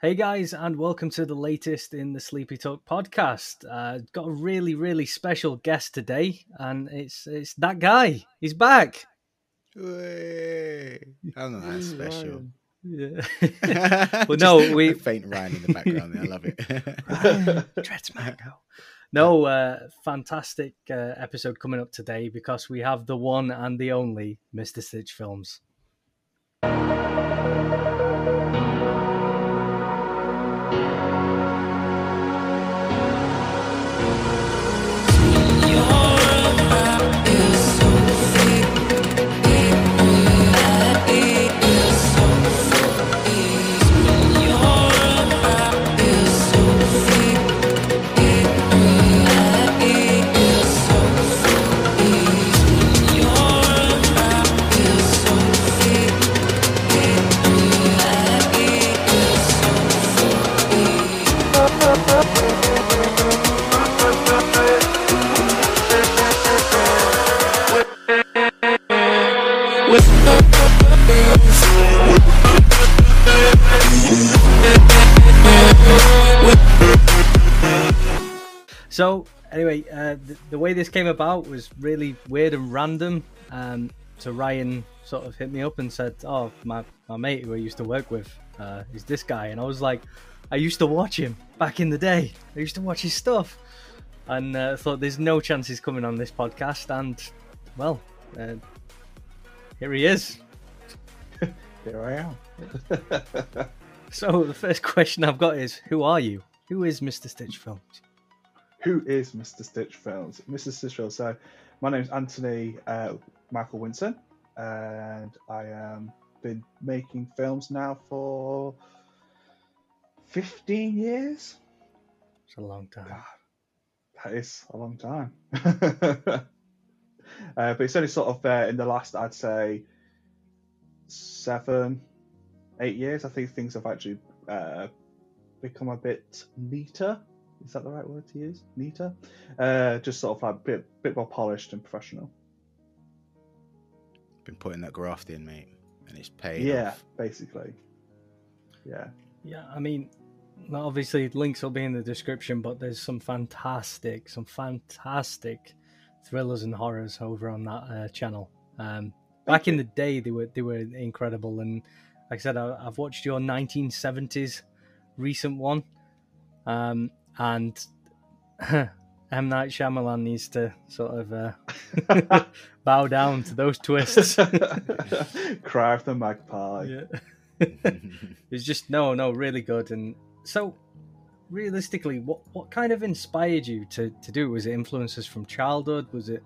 Hey guys, and welcome to the latest in the Sleepy Talk podcast. Uh, got a really, really special guest today, and it's it's that guy. He's back. Way. I'm not that special. Yeah. well, no, we faint Ryan in the background. There. I love it. Ryan Dreadsmango. No, uh, fantastic uh, episode coming up today because we have the one and the only Mr. Stitch Films. So anyway, uh, the, the, way this came about was really weird and random. Um, so Ryan sort of hit me up and said, "Oh, my, my mate who I used to work with uh, is this guy," and I was like, "I used to watch him back in the day. I used to watch his stuff." And uh, thought there's no chance he's coming on this podcast, and well, uh, here he is. Here I am. so the first question I've got is, who are you? Who is Mr. Stitch Films? Who is Mr. Stitch Films? Mr. Stitch Films. So, my name is Anthony uh, Michael Winson, and I have um, been making films now for 15 years. It's a long time. God, that is a long time. uh, but it's only sort of uh, in the last, I'd say, seven, eight years. I think things have actually uh, become a bit neater is that the right word to use? Neater, uh, just sort of like a bit bit more polished and professional. Been putting that graft in, mate, and it's paid. Yeah, off. basically. Yeah. Yeah, I mean, obviously links will be in the description, but there's some fantastic, some fantastic thrillers and horrors over on that uh, channel. Um, back in the day, they were they were incredible, and like I said, I, have watched your 1970s recent one. Um, and M Night Shyamalan needs to sort of uh, bow down to those twists. Cry of the magpie. Yeah. it's just no, no, really good. And so, realistically, what what kind of inspired you to to do? Was it influences from childhood? Was it,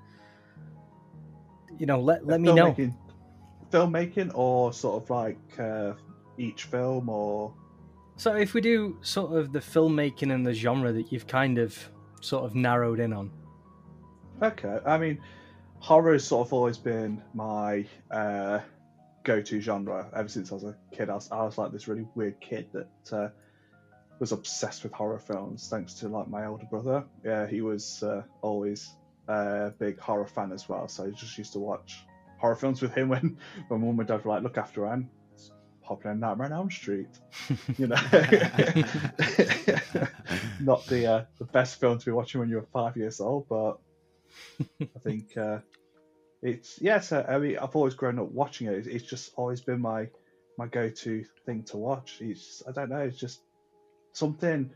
you know, let let me know. Filmmaking, or sort of like uh, each film, or so if we do sort of the filmmaking and the genre that you've kind of sort of narrowed in on. Okay, I mean, horror has sort of always been my uh, go-to genre ever since I was a kid. I was, I was like this really weird kid that uh, was obsessed with horror films, thanks to like my older brother. Yeah, he was uh, always a big horror fan as well, so I just used to watch horror films with him when when mum and dad were like, "Look after Anne." In Nightmare on Elm Street. you know, not the uh, the best film to be watching when you're five years old, but I think uh, it's yes. I mean, I've always grown up watching it. It's just always been my my go-to thing to watch. It's I don't know. It's just something.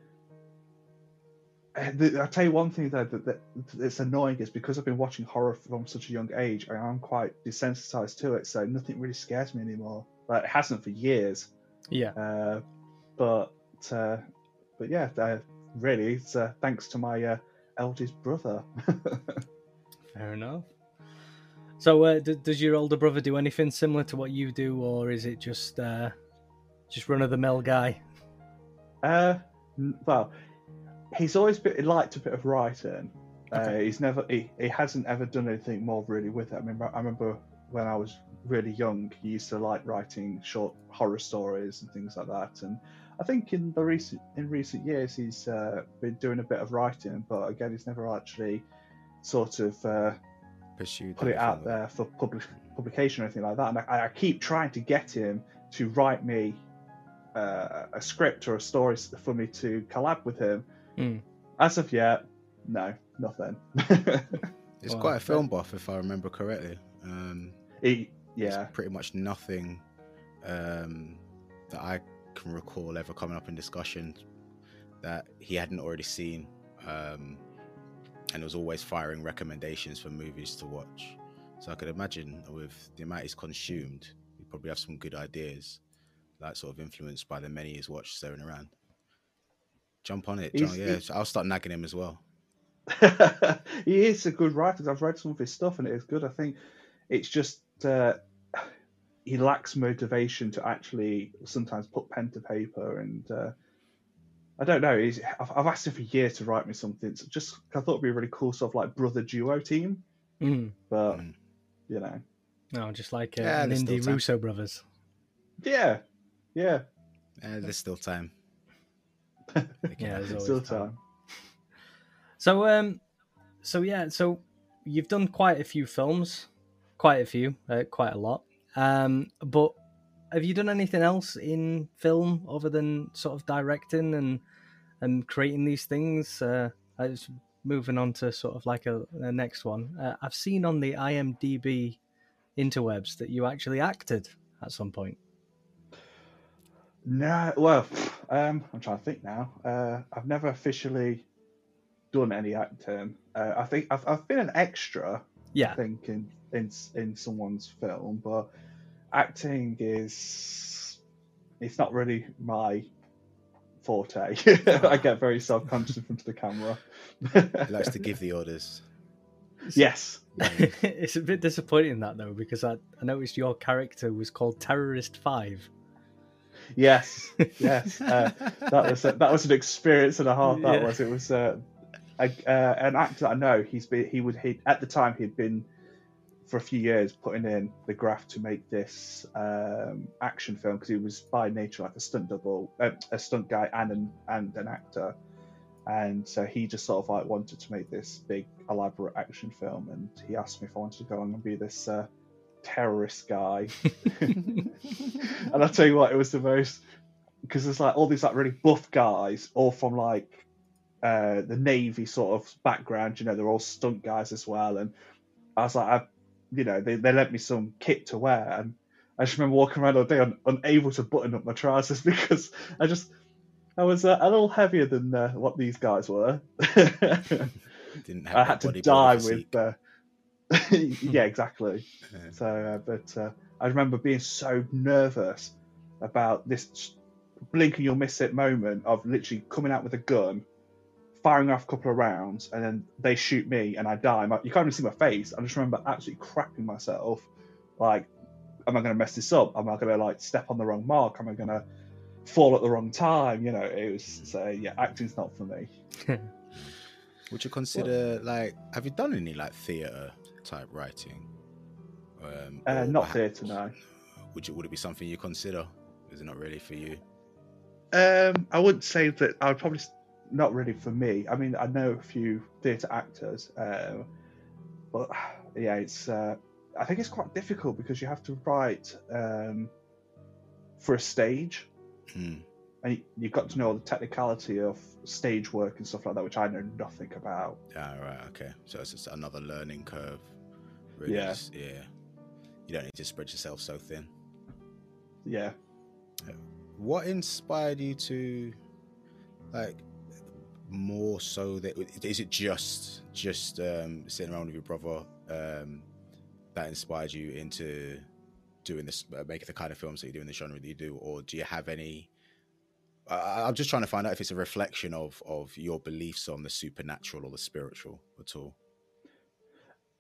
Uh, I'll tell you one thing though that, that, that's annoying is because I've been watching horror from such a young age, I'm quite desensitized to it, so nothing really scares me anymore. Like it hasn't for years. Yeah. Uh, but uh, but yeah, uh, really, it's uh, thanks to my uh, eldest brother. Fair enough. So, uh, d- does your older brother do anything similar to what you do, or is it just uh, just run of the mill guy? Uh, well, he's always been, liked a bit of writing. Okay. Uh, he's never he, he hasn't ever done anything more really with it. I mean, I remember when I was really young, he used to like writing short horror stories and things like that. And I think in the recent in recent years, he's uh, been doing a bit of writing, but again, he's never actually sort of uh, pursued put it out there for public, publication or anything like that. And I, I, keep trying to get him to write me uh, a script or a story for me to collab with him. Mm. As of yet, no, nothing. He's Wow. quite a film buff, if I remember correctly. Um, he, there's yeah, pretty much nothing um, that I can recall ever coming up in discussion that he hadn't already seen, um, and was always firing recommendations for movies to watch. So I could imagine with the amount he's consumed, he probably have some good ideas, like sort of influenced by the many he's watched staring around. Jump on it, He's- John. Yeah, I'll start nagging him as well. he is a good writer. I've read some of his stuff and it is good. I think it's just uh, he lacks motivation to actually sometimes put pen to paper. And uh, I don't know. He's, I've, I've asked him for years to write me something. So just I thought it'd be a really cool sort of like brother duo team. Mm. But Mm. you know, No, just like uh, Yeah, an indie. Russo brothers. yeah, yeah, Eh, there's still time. Yeah, there's always still time. time. So um, so yeah, so you've done quite a few films, quite a few, uh, quite a lot. Um, but have you done anything else in film other than sort of directing and and creating these things? Uh, I was moving on to sort of like a, a next one. Uh, I've seen on the IMDb interwebs that you actually acted at some point. No, well, um, I'm trying to think now. Uh, I've never officially done any acting. Uh, I think I've, I've been an extra, I Yeah, think, in, in in someone's film, but acting is it's not really my forte. I get very self conscious in front of the camera. He likes to give the orders. yes. it's a bit disappointing that though because I, I noticed your character was called Terrorist Five. Yes, yes, uh, that was a, that was an experience and a half. That Yeah. was it was uh, a, uh, an actor that I know. He's been he would he at the time he'd been for a few years putting in the graft to make this um, action film because he was by nature like a stunt double, uh, a stunt guy and an and an actor, and so he just sort of like wanted to make this big elaborate action film, and he asked me if I wanted to go on and be this. Uh, terrorist guy and I'll tell you what, it was the most because there's like all these like really buff guys, all from like uh, the navy sort of background. You know, they're all stunt guys as well. And I was like, I, you know, they they lent me some kit to wear, and I just remember walking around all day un, unable to button up my trousers because I just I was uh, a little heavier than uh, what these guys were. Didn't have I had to die with. Uh, yeah, exactly. Yeah. So, uh, but uh, I remember being so nervous about this blink and you'll miss it moment of literally coming out with a gun, firing off a couple of rounds, and then they shoot me and I die. My, you can't even see my face. I just remember absolutely crapping myself. Like, am I going to mess this up? Am I going to like step on the wrong mark? Am I going to fall at the wrong time? You know, it was so yeah. Acting's not for me. Would you consider like have you done any like theatre type writing? Um, Uh, not theatre, no. Would you would it be something you consider? Is it not really for you? Um, I wouldn't say that. I would probably not really for me. I mean, I know a few theatre actors, uh, but yeah, it's. Uh, I think it's quite difficult because you have to write um, for a stage, Hmm. and you- you've got to know the technicality of stage work and stuff like that, which I know nothing about. Ah, right, okay. So it's just another learning curve. Really, Yeah. just- yeah. You don't need to spread yourself so thin. Yeah. What inspired you to, like, more so that is it just just um, sitting around with your brother um, that inspired you into doing this, uh, making the kind of films that you do in the genre that you do, or do you have any? I'm just trying to find out if it's a reflection of of your beliefs on the supernatural or the spiritual at all.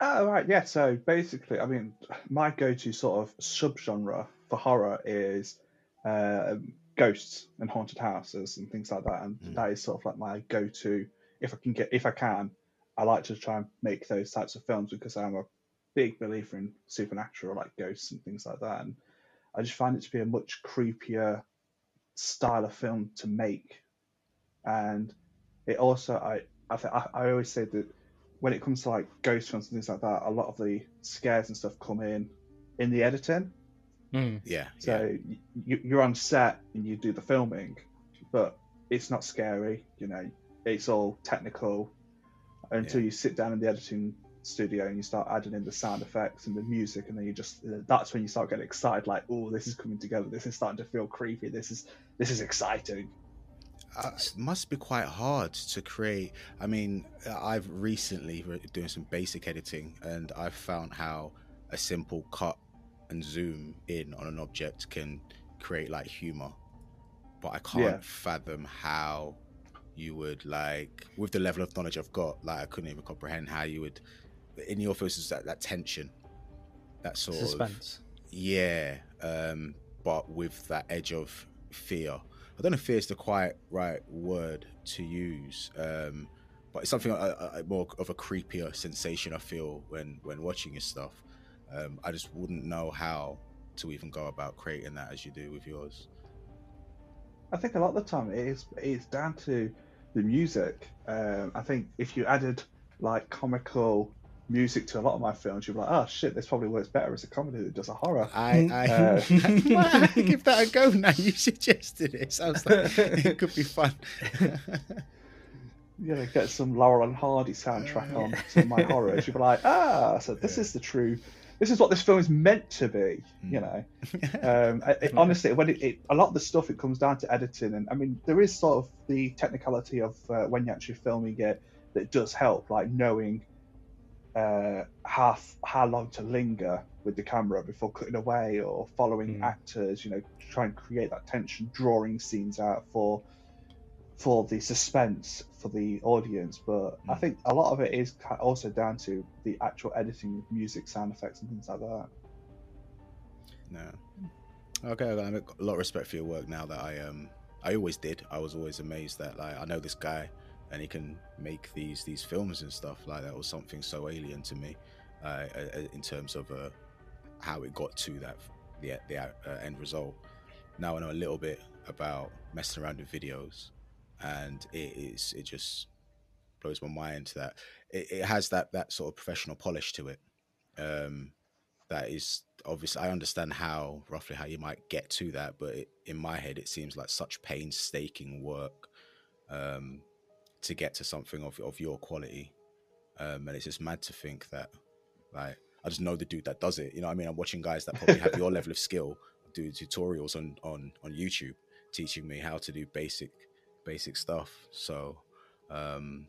Oh right, yeah. So basically, I mean, my go-to sort of subgenre for horror is um, ghosts and haunted houses and things like that, and Mm. that is sort of like my go-to. If I can get, if I can, I like to try and make those types of films because I'm a big believer in supernatural, like ghosts and things like that, and I just find it to be a much creepier style of film to make, and it also I I, th- I I always say that when it comes to like ghost films and things like that, a lot of the scares and stuff come in in the editing. Mm. Yeah. So yeah. you, you're on set and you do the filming, but it's not scary. You know, it's all technical until Yeah. you sit down in the editing studio and you start adding in the sound effects and the music, and then you just that's when you start getting excited. Like, oh, this is coming together. This is starting to feel creepy. This is this is exciting. Uh, it must be quite hard to create. I mean, I've recently re- doing some basic editing, and I've found how a simple cut and zoom in on an object can create like humor. But I can't Yeah. fathom how you would like, with the level of knowledge I've got, like I couldn't even comprehend how you would. In your first, is that that tension, that sort of Suspense. yeah, um, but with that edge of fear. I don't know if fear is the quite right word to use, um, but it's something uh, uh, more of a creepier sensation I feel when when watching your stuff. Um, I just wouldn't know how to even go about creating that as you do with yours. I think a lot of the time it is it's down to the music. Um, I think if you added like comical music to a lot of my films, you'd be like, oh shit, this probably works better as a comedy than does a horror. I, I Uh, Well, give that a go now. You suggested it. Sounds like it could be fun. You know, get some Laurel and Hardy soundtrack on to my horrors. You'd be like, ah, so this Yeah. is the true. This is what this film is meant to be. You Mm. know, um, I- it- honestly, when it, it a lot of the stuff it comes down to editing, and I mean, there is sort of the technicality of uh, when you're actually filming it that does help, like knowing uh, how how long to linger with the camera before cutting away or following Mm. actors. You know, try and create that tension, drawing scenes out for for the suspense for the audience. But I Mm. think a lot of it is also down to the actual editing of music, sound effects, and things like that. No. Okay, I got a lot of respect for your work now that I um I always did. I was always amazed that like I know this guy and he can make these these films and stuff like that was something so alien to me uh, uh, in terms of uh, how it got to that the the uh, end result. Now I know a little bit about messing around with videos, and it is it just blows my mind that it, it has that that sort of professional polish to it. Um, that is obviously I understand how roughly how you might get to that, but it, in my head it seems like such painstaking work um, to get to something of of your quality, um, and it's just mad to think that like I just know the dude that does it. You know, what I mean, I'm watching guys that probably have your level of skill do tutorials on on on YouTube teaching me how to do basic basic stuff. So, um,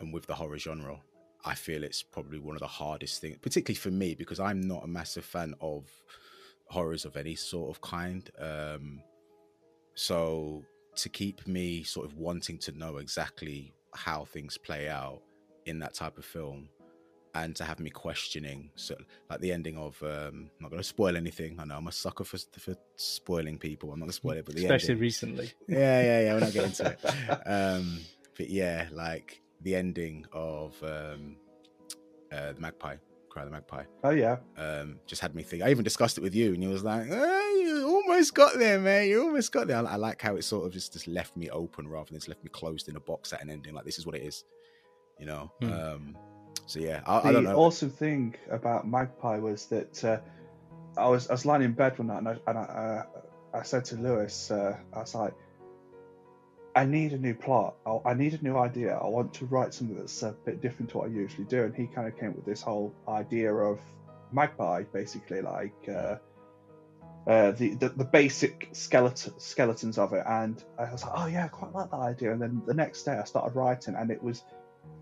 and with the horror genre, I feel it's probably one of the hardest things, particularly for me, because I'm not a massive fan of horrors of any sort of kind. Um, so to keep me sort of wanting to know exactly how things play out in that type of film and to have me questioning so like the ending of um I'm not going to spoil anything. I know i'm a sucker for, for spoiling people. I'm not going to spoil it but the Especially ending, recently. yeah yeah yeah we're not getting into it. Um but yeah like the ending of um uh the magpie cry the magpie. Oh yeah, um just had me think i even discussed it with you and you was like "Ah, you almost got there man you almost got there. I, I like how it sort of just just left me open rather than just left me closed in a box at an ending. Like this is what it is you know? Hmm. So yeah i, the I don't know awesome thing about Magpie was that uh, I was I was lying in bed one night and I, and I, uh, I said to Lewis, uh, I was like, I need a new plot. I, I need a new idea. I want to write something that's a bit different to what I usually do. And he kind of came up with this whole idea of Magpie, basically like. Uh, uh, the, the the basic skeleton skeletons of it, and I was like, oh yeah, I quite like that idea. And then the next day, I started writing, and it was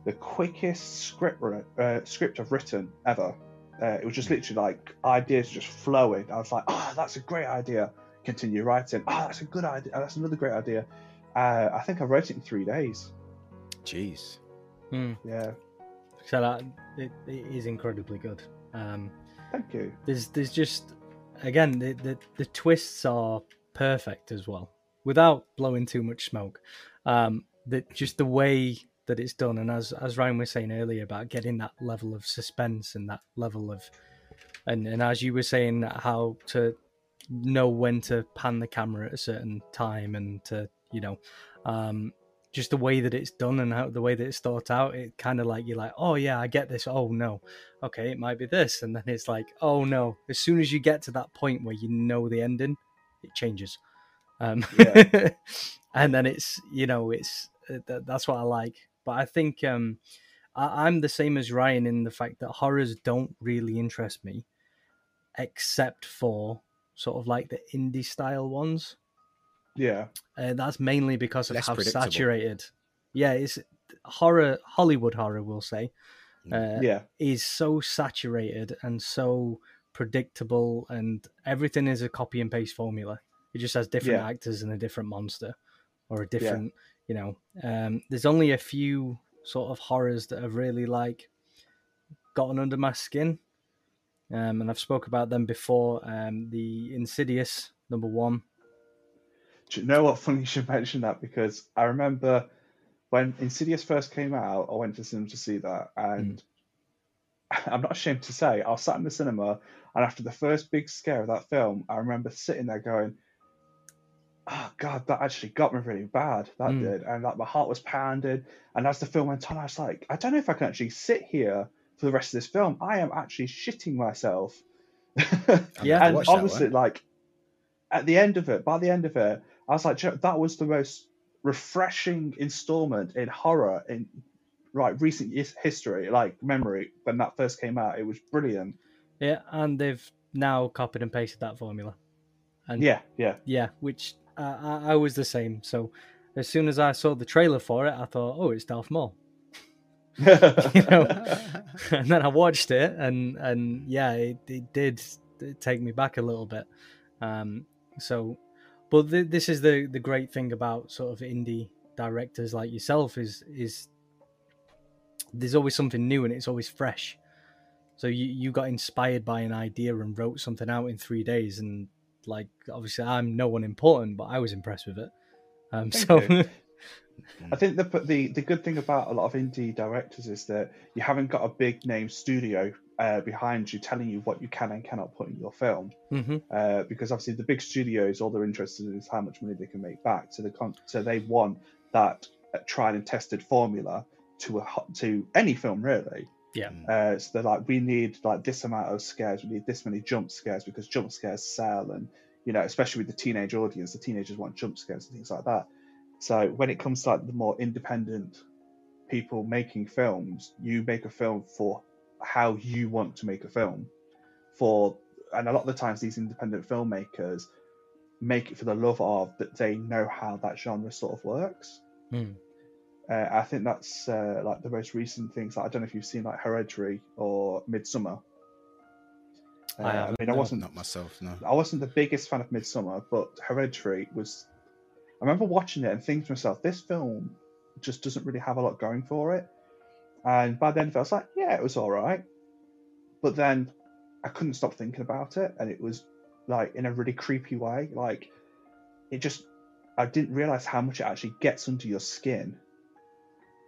the quickest script uh, script I've written ever. Uh, it was just literally like ideas just flowing. I was like, oh, that's a great idea. Continue writing. Oh, that's a good idea. That's another great idea. Uh, I think I wrote it in three days. jeez Hmm. Yeah, So that it, it is incredibly good. Um, thank you. there's there's just again the, the the twists are perfect as well without blowing too much smoke. Um, that just the way that it's done, and as as Ryan was saying earlier about getting that level of suspense and that level of, and and as you were saying how to know when to pan the camera at a certain time and to you know, um, just the way that it's done and how the way that it's thought out, it kind of like you're like, oh yeah, I get this. Oh no, okay, it might be this, and then it's like, oh no. As soon as you get to that point where you know the ending, it changes, um, Yeah. and then it's you know it's uh, that's what I like. But I think um, I, I'm the same as Ryan in the fact that horrors don't really interest me, except for sort of like the indie style ones. Yeah. Uh, that's mainly because of Less how saturated. Yeah, it's horror. Hollywood horror, we'll say, uh, Yeah. is so saturated and so predictable, and everything is a copy and paste formula. It just has different Yeah. actors and a different monster, or a different, you know. Um, there's only a few sort of horrors that have really like gotten under my skin, um, and I've spoke about them before. Um, the Insidious number one. Do you know what? Funny you should mention that because I remember when Insidious first came out, I went to cinema to see that, and I'm not ashamed to say, I was sat in the cinema, and after the first big scare of that film, I remember sitting there going, "Oh God, that actually got me really bad. That Mm. did," and like my heart was pounded. And as the film went on, I was like, "I don't know if I can actually sit here for the rest of this film. I am actually shitting myself." Yeah. and watch that honestly, one. like at the end of it, by the end of it, I was like, "Do you know, that was the most refreshing installment in horror in right recent history, like memory. When that first came out, it was brilliant. Yeah, and they've now copied and pasted that formula. And Yeah, yeah, yeah, which uh, I, I was the same. So as soon as I saw the trailer for it, I thought, oh, it's Darth Maul. you know, and then I watched it, and and yeah, it, it did take me back a little bit. Um, so, but th- this is the the great thing about sort of indie directors like yourself is is there's always something new and it's always fresh. So you you got inspired by an idea and wrote something out in three days, and like obviously I'm no one important, but I was impressed with it. Um, so. I think the the the good thing about a lot of indie directors is that you haven't got a big name studio uh, behind you telling you what you can and cannot put in your film. Mhm. Uh, because obviously the big studios, all they're interested in is how much money they can make back. So they con- so they want that uh, tried and tested formula to a to any film really. Yeah. Uh, so they're like, we need like this amount of scares, we need this many jump scares because jump scares sell, and you know, especially with the teenage audience, the teenagers want jump scares and things like that. So when it comes to like the more independent people making films, you make a film for how you want to make a film. For and a lot of the times these independent filmmakers make it for the love of that they know how that genre sort of works. Hmm. Uh, I think that's uh, like the most recent things. Like, I don't know if you've seen like Hereditary or Midsommar. Uh, I I, mean, I wasn't Not myself, no. I wasn't the biggest fan of Midsommar, but Hereditary was. I remember watching it and thinking to myself, this film just doesn't really have a lot going for it. And by the end of it, I was like, yeah, it was all right. But then I couldn't stop thinking about it, and it was like in a really creepy way. Like it just, I didn't realize how much it actually gets under your skin.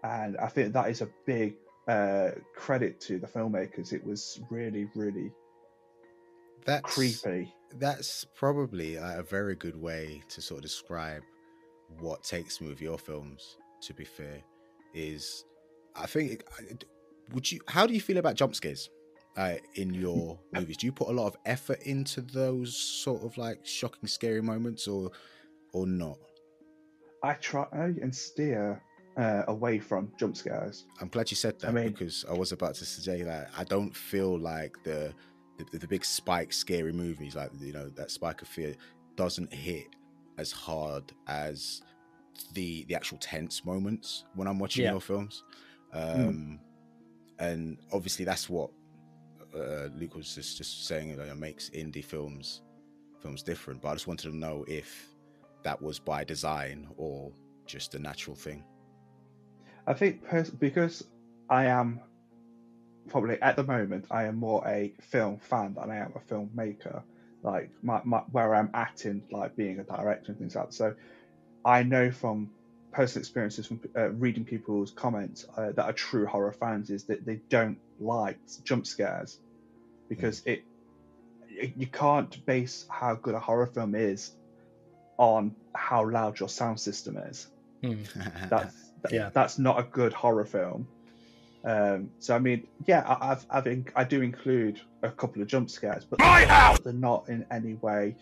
And I think that is a big uh, credit to the filmmakers. It was really, really That's creepy. That's probably a very good way to sort of describe what takes me with your films. To be fair, is I think would you? How do you feel about jump scares uh, in your movies? Do you put a lot of effort into those sort of like shocking, scary moments, or or not? I try and steer uh, away from jump scares. I'm glad you said that I mean- because I was about to say that I don't feel like the, the the big spike scary movies like you know that spike of fear doesn't hit as hard as the the actual tense moments when I'm watching Yeah. your films. Um, and obviously that's what uh, Luke was just, just saying you know, makes indie films films different. But I just wanted to know if that was by design or just a natural thing. I think pers- because I am probably at the moment I am more a film fan than I am a filmmaker. Like my, my where I'm at in like being a director and things like that. So I know from personal experiences from uh, reading people's comments uh, that are true horror fans is that they don't like jump scares because it it- you can't base how good a horror film is on how loud your sound system is Hmm. That's Yeah. that's not a good horror film. Um, so I mean, yeah, I, I've, I've in, I do include a couple of jump scares, but they're not in any way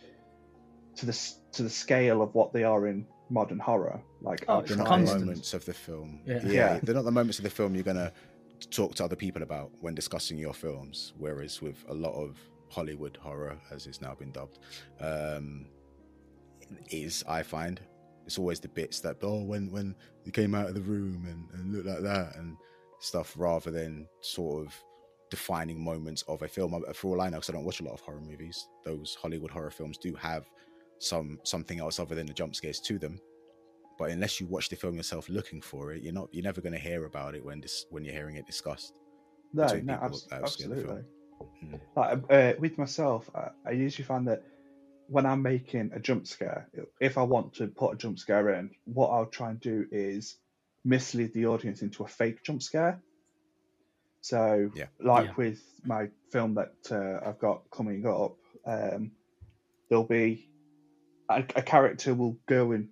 to the to the scale of what they are in modern horror. Like Oh, they're not the moments of the film. Yeah. Yeah. Yeah. they're not the moments of the film you're gonna talk to other people about when discussing your films. Whereas with a lot of Hollywood horror, as it's now been dubbed, um, is I find it's always the bits that oh when when you came out of the room and, and looked like that and stuff, rather than sort of defining moments of a film. For all I know, because I don't watch a lot of horror movies, those Hollywood horror films do have some something else other than the jump scares to them but unless you watch the film yourself looking for it you're not you're never going to hear about it when this when you're hearing it discussed No, no, abs- that have seen the absolutely. Mm. Like uh, with myself, I, I usually find that when I'm making a jump scare, if I want to put a jump scare in, what I'll try and do is mislead the audience into a fake jump scare. So, Yeah. like Yeah. with my film that uh, I've got coming up, um, there'll be a, a character will go and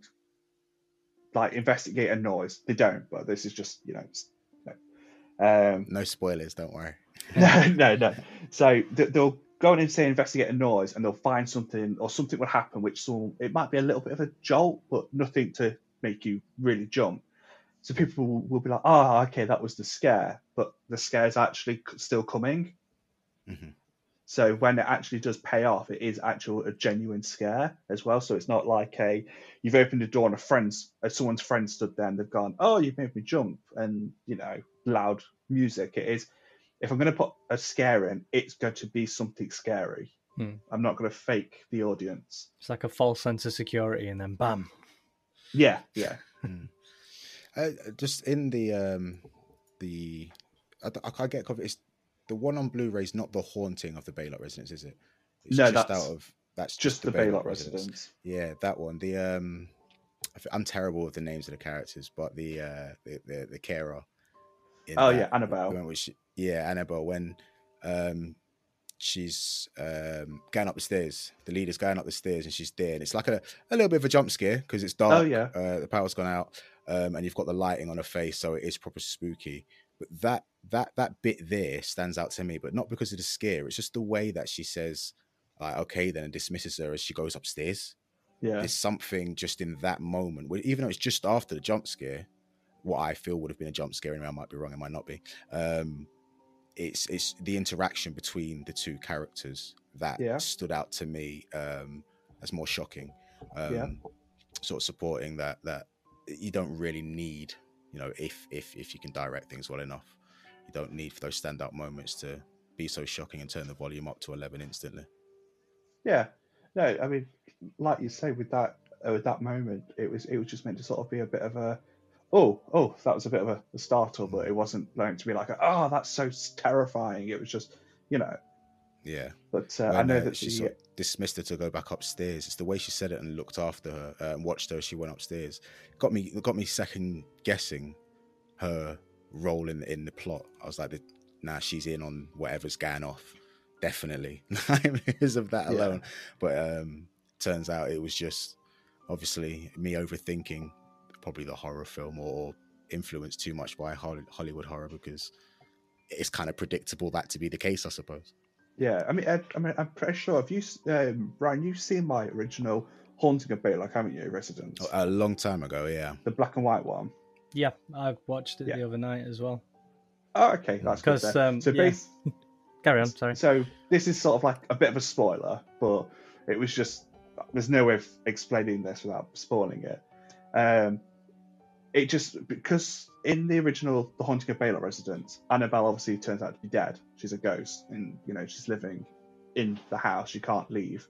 like investigate a noise. They don't, but this is just you know. s- you know. Um, no spoilers don't worry no, no, no. So th- they'll go in and say investigate a noise, and they'll find something, or something will happen, which will, it might be a little bit of a jolt, but nothing to make you really jump. So people will, will be like, "Oh, okay, that was the scare," but the scare is actually still coming. Mhm. So when it actually does pay off, it is actual a genuine scare as well. So it's not like a you've opened the door and a friend's uh, someone's friend stood there and they've gone, "Oh, you've made me jump," and you know, loud music. It is if I'm going to put a scare in, it's going to be something scary. Hmm. I'm not going to fake the audience. It's like a false sense of security, and then bam. Yeah, yeah, uh, just in the um the i, I can't get covered it's the one on blu-ray's not the haunting of the Baylock residence is it it's No, just that's out of that's just the Baylock residence. Yeah, that one. The um, I f- I'm terrible with the names of the characters, but the uh, the the, the carer. in Oh that, yeah, Annabelle. when we- she- yeah, Annabelle. When um, she's um going up the stairs, the leader's going up the stairs, and she's there, and it's like a, a little bit of a jump scare because it's dark. Oh yeah, Uh, the power's gone out, um, and you've got the lighting on her face, so it is proper spooky. But that that that bit there stands out to me, but not because of the scare. It's just the way that she says, like, "Okay," then and dismisses her as she goes upstairs yeah, there's something just in that moment, even though it's just after the jump scare, what I feel would have been a jump scare, and I might be wrong, it might not be. Um, it's it's the interaction between the two characters that Yeah. stood out to me um, as more shocking. Um, Yeah. Sort of supporting that that you don't really need, you know, if if if you can direct things well enough, you don't need for those standout moments to be so shocking and turn the volume up to eleven instantly. yeah. No, I mean, like you say, with that uh, with that moment, it was it was just meant to sort of be a bit of a, oh, oh, that was a bit of a, a startle, but it wasn't meant to be like, oh, that's so terrifying. It was just, you know. Yeah. But uh, I know uh, that she the, sort of dismissed her to go back upstairs. It's the way she said it and looked after her uh, and watched her as she went upstairs. Got me got me second guessing her role in in the plot. I was like, nah, she's in on whatever's going off. Definitely because of that Yeah. alone. But um, turns out it was just obviously me overthinking probably the horror film or influenced too much by Hollywood horror because it's kind of predictable that to be the case, I suppose. Yeah, I mean, I, I mean, I'm pretty sure. Have you, um, Brian? You've seen my original Haunting of Baylock, haven't you, Residence? A long time ago, yeah. The black and white one. Yeah, I watched it Yeah. the other night as well. Oh, okay, that's good. 'Cause, then. um, so, yeah. bas- Carry on. Sorry. so this is sort of like a bit of a spoiler, but it was just there's no way of explaining this without spoiling it. Um, it just because in the original The Haunting of Baylock Residence, Annabelle obviously turns out to be dead. She's a ghost, and you know she's living in the house. She can't leave,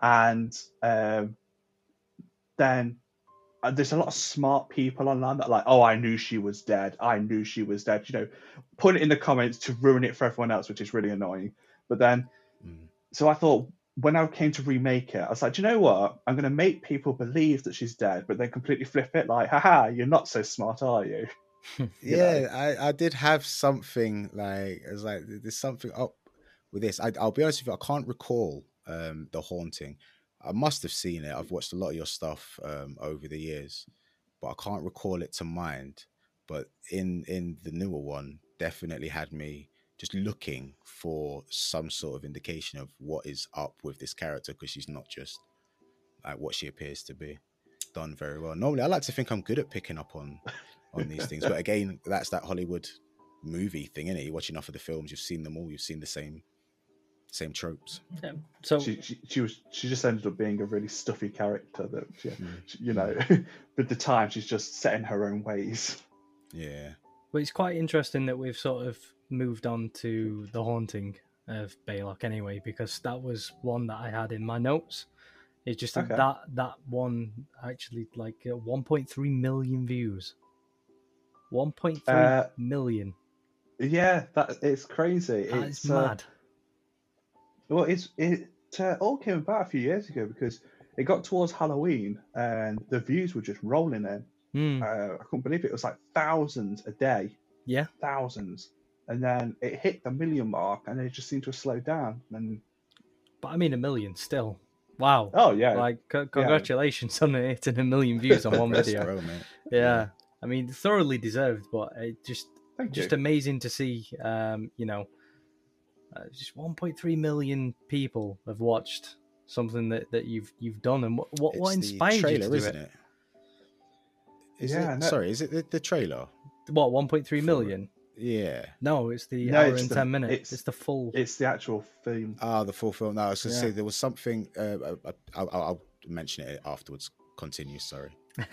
and um, then uh, there's a lot of smart people online that are like, oh, I knew she was dead. I knew she was dead. You know, put it in the comments to ruin it for everyone else, which is really annoying. But then, Mm. so I thought when I came to remake it, I was like, do you know what? I'm going to make people believe that she's dead, but then completely flip it like, haha, you're not so smart, are you? You yeah I, I did have something like it's like there's something up with this I, i'll be honest with you i can't recall um the haunting i must have seen it i've watched a lot of your stuff um over the years but I can't recall it to mind. But in in the newer one, definitely had me just looking for some sort of indication of what is up with this character because she's not just like what she appears to be. Done very well. Normally, I like to think I'm good at picking up on on these things, but again, that's that Hollywood movie thing, innit? You're watching enough of the films, you've seen them all, you've seen the same same tropes. Yeah. So she, she, she was she just ended up being a really stuffy character that she, Mm. she- you know with the time she's just set in her own ways Yeah. But it's quite interesting that we've sort of moved on to the haunting of Baylock anyway, because that was one that I had in my notes. It's just that Okay. that, that one actually like uh, 1.3 million views. 1.3 Uh, million. yeah that it's crazy That it's is uh, mad. well it's it uh, all came about a few years ago because it got towards halloween and the views were just rolling in uh, i couldn't believe it. it was like thousands a day yeah. thousands and then it hit the million mark and it just seemed to slow down and But I mean, a million still. Wow. oh yeah Like, c- congratulations on hitting a million views on one video. row, mate. Yeah. I mean, thoroughly deserved, but it just thank just you amazing to see. Um, you know, uh, just 1.3 million people have watched something that, that you've you've done, and what what, what inspired trailer, you to do isn't it? it? Is Yeah, it? no- Sorry, is it the, the trailer? What 1.3 For- million? Yeah. No, it's the No, hour it's and the- ten minutes. it's- It's, the full. it's the actual film Ah, the full film. No, I was going to Yeah. say there was something. Uh, I, I'll, I'll mention it afterwards. Continue. Sorry.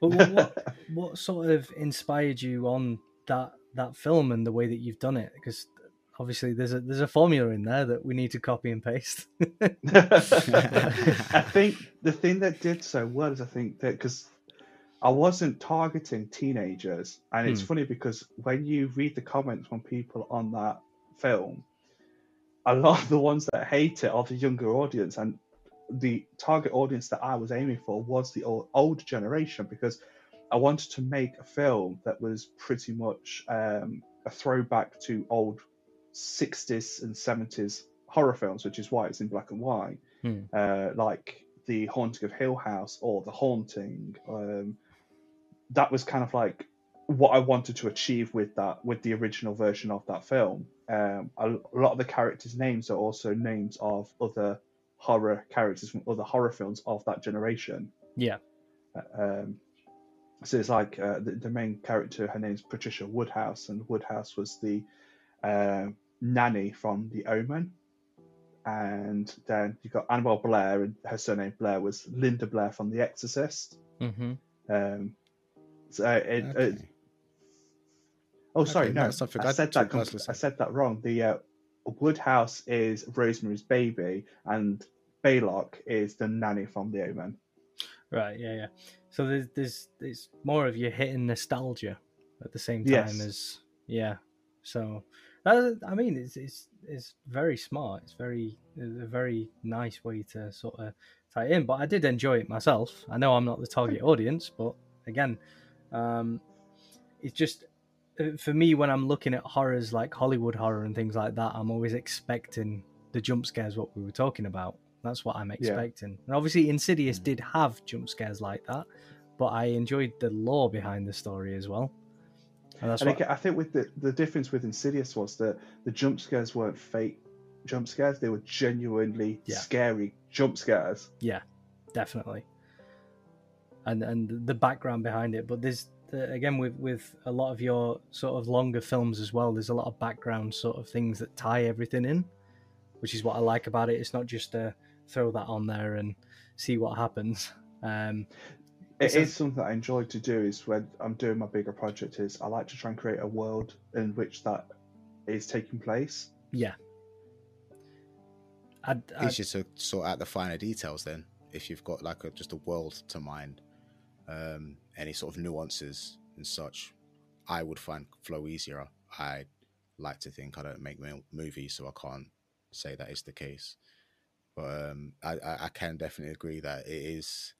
But what, what what sort of inspired you on that that film and the way that you've done it? Because obviously there's a there's a formula in there that we need to copy and paste. I think the thing that did so well is I think that because I wasn't targeting teenagers, and it's Hmm. funny because when you read the comments from people on that film, a lot of the ones that hate it are the younger audience, and the target audience that I was aiming for was the old, old generation because I wanted to make a film that was pretty much um, a throwback to old 60s and 70s horror films, which is why it's in black and white, Hmm. uh, like The Haunting of Hill House or The Haunting. Um, that was kind of like what I wanted to achieve with that, with the original version of that film. Um, a, a lot of the characters' names are also names of other horror characters from other horror films of that generation. yeah. Um, so it's like uh, the, the main character, her name's Patricia Woodhouse, and Woodhouse was the uh, nanny from The Omen. And then you've got Annabelle Blair, and her surname Blair was Linda Blair from The Exorcist. hmm Um, so uh, it, uh, Okay. it, oh, sorry, Okay, no, I I said that. I said that wrong. The uh, Woodhouse is Rosemary's Baby, and Baylock is the nanny from The Omen. Right. Yeah. Yeah. So there's there's it's more of you hitting nostalgia at the same time Yes. as yeah. So that, I mean, it's it's it's very smart. It's very a very nice way to sort of tie it in. But I did enjoy it myself. I know I'm not the target audience, but again, um, it's just uh, for me when I'm looking at horrors like Hollywood horror and things like that. I'm always expecting the jump scares. What we were talking about. That's what I'm expecting. And obviously, Insidious Mm. did have jump scares like that, but I enjoyed the lore behind the story as well. And that's And what, I, I think with the the difference with Insidious was that the jump scares weren't fake jump scares; they were genuinely Yeah. scary jump scares. Yeah, definitely. And and the background behind it, but there's again with with a lot of your sort of longer films as well. There's a lot of background sort of things that tie everything in, which is what I like about it. It's not just to throw that on there and see what happens. Um, It's something that I enjoy to do. Is when I'm doing my bigger project, is I like to try and create a world in which that is taking place. yeah. I'd, I'd, Easier to sort out the finer details then, if you've got like a, just a world to mind, um, any sort of nuances and such. I would find flow easier. I like to think I don't make movies, so I can't say that is the case. But um, I, I, can definitely agree that it is.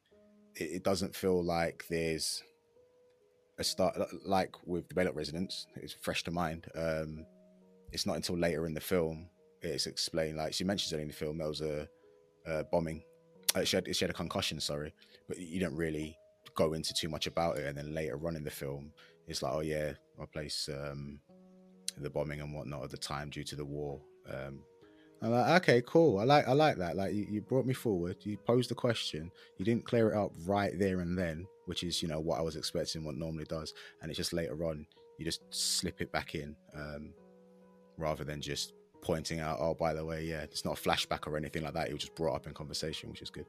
It, doesn't feel like there's a start like with the Baylock residence. It's fresh to mind. Um, it's not until later in the film it's explained. Like she mentions it in the film, there was a, a bombing. Uh, she had she had a concussion. Sorry, but you don't really go into too much about it, and then later on in the film, it's like, oh yeah, I place um, the bombing and whatnot at the time due to the war. Um, I'm like, okay, cool. I like I like that. Like you, you brought me forward. You posed the question. You didn't clear it up right there and then, which is you know what I was expecting, what normally does, and it's just later on you just slip it back in, um, rather than just pointing out, oh, by the way, yeah, it's not a flashback or anything like that. It was just brought up in conversation, which is good.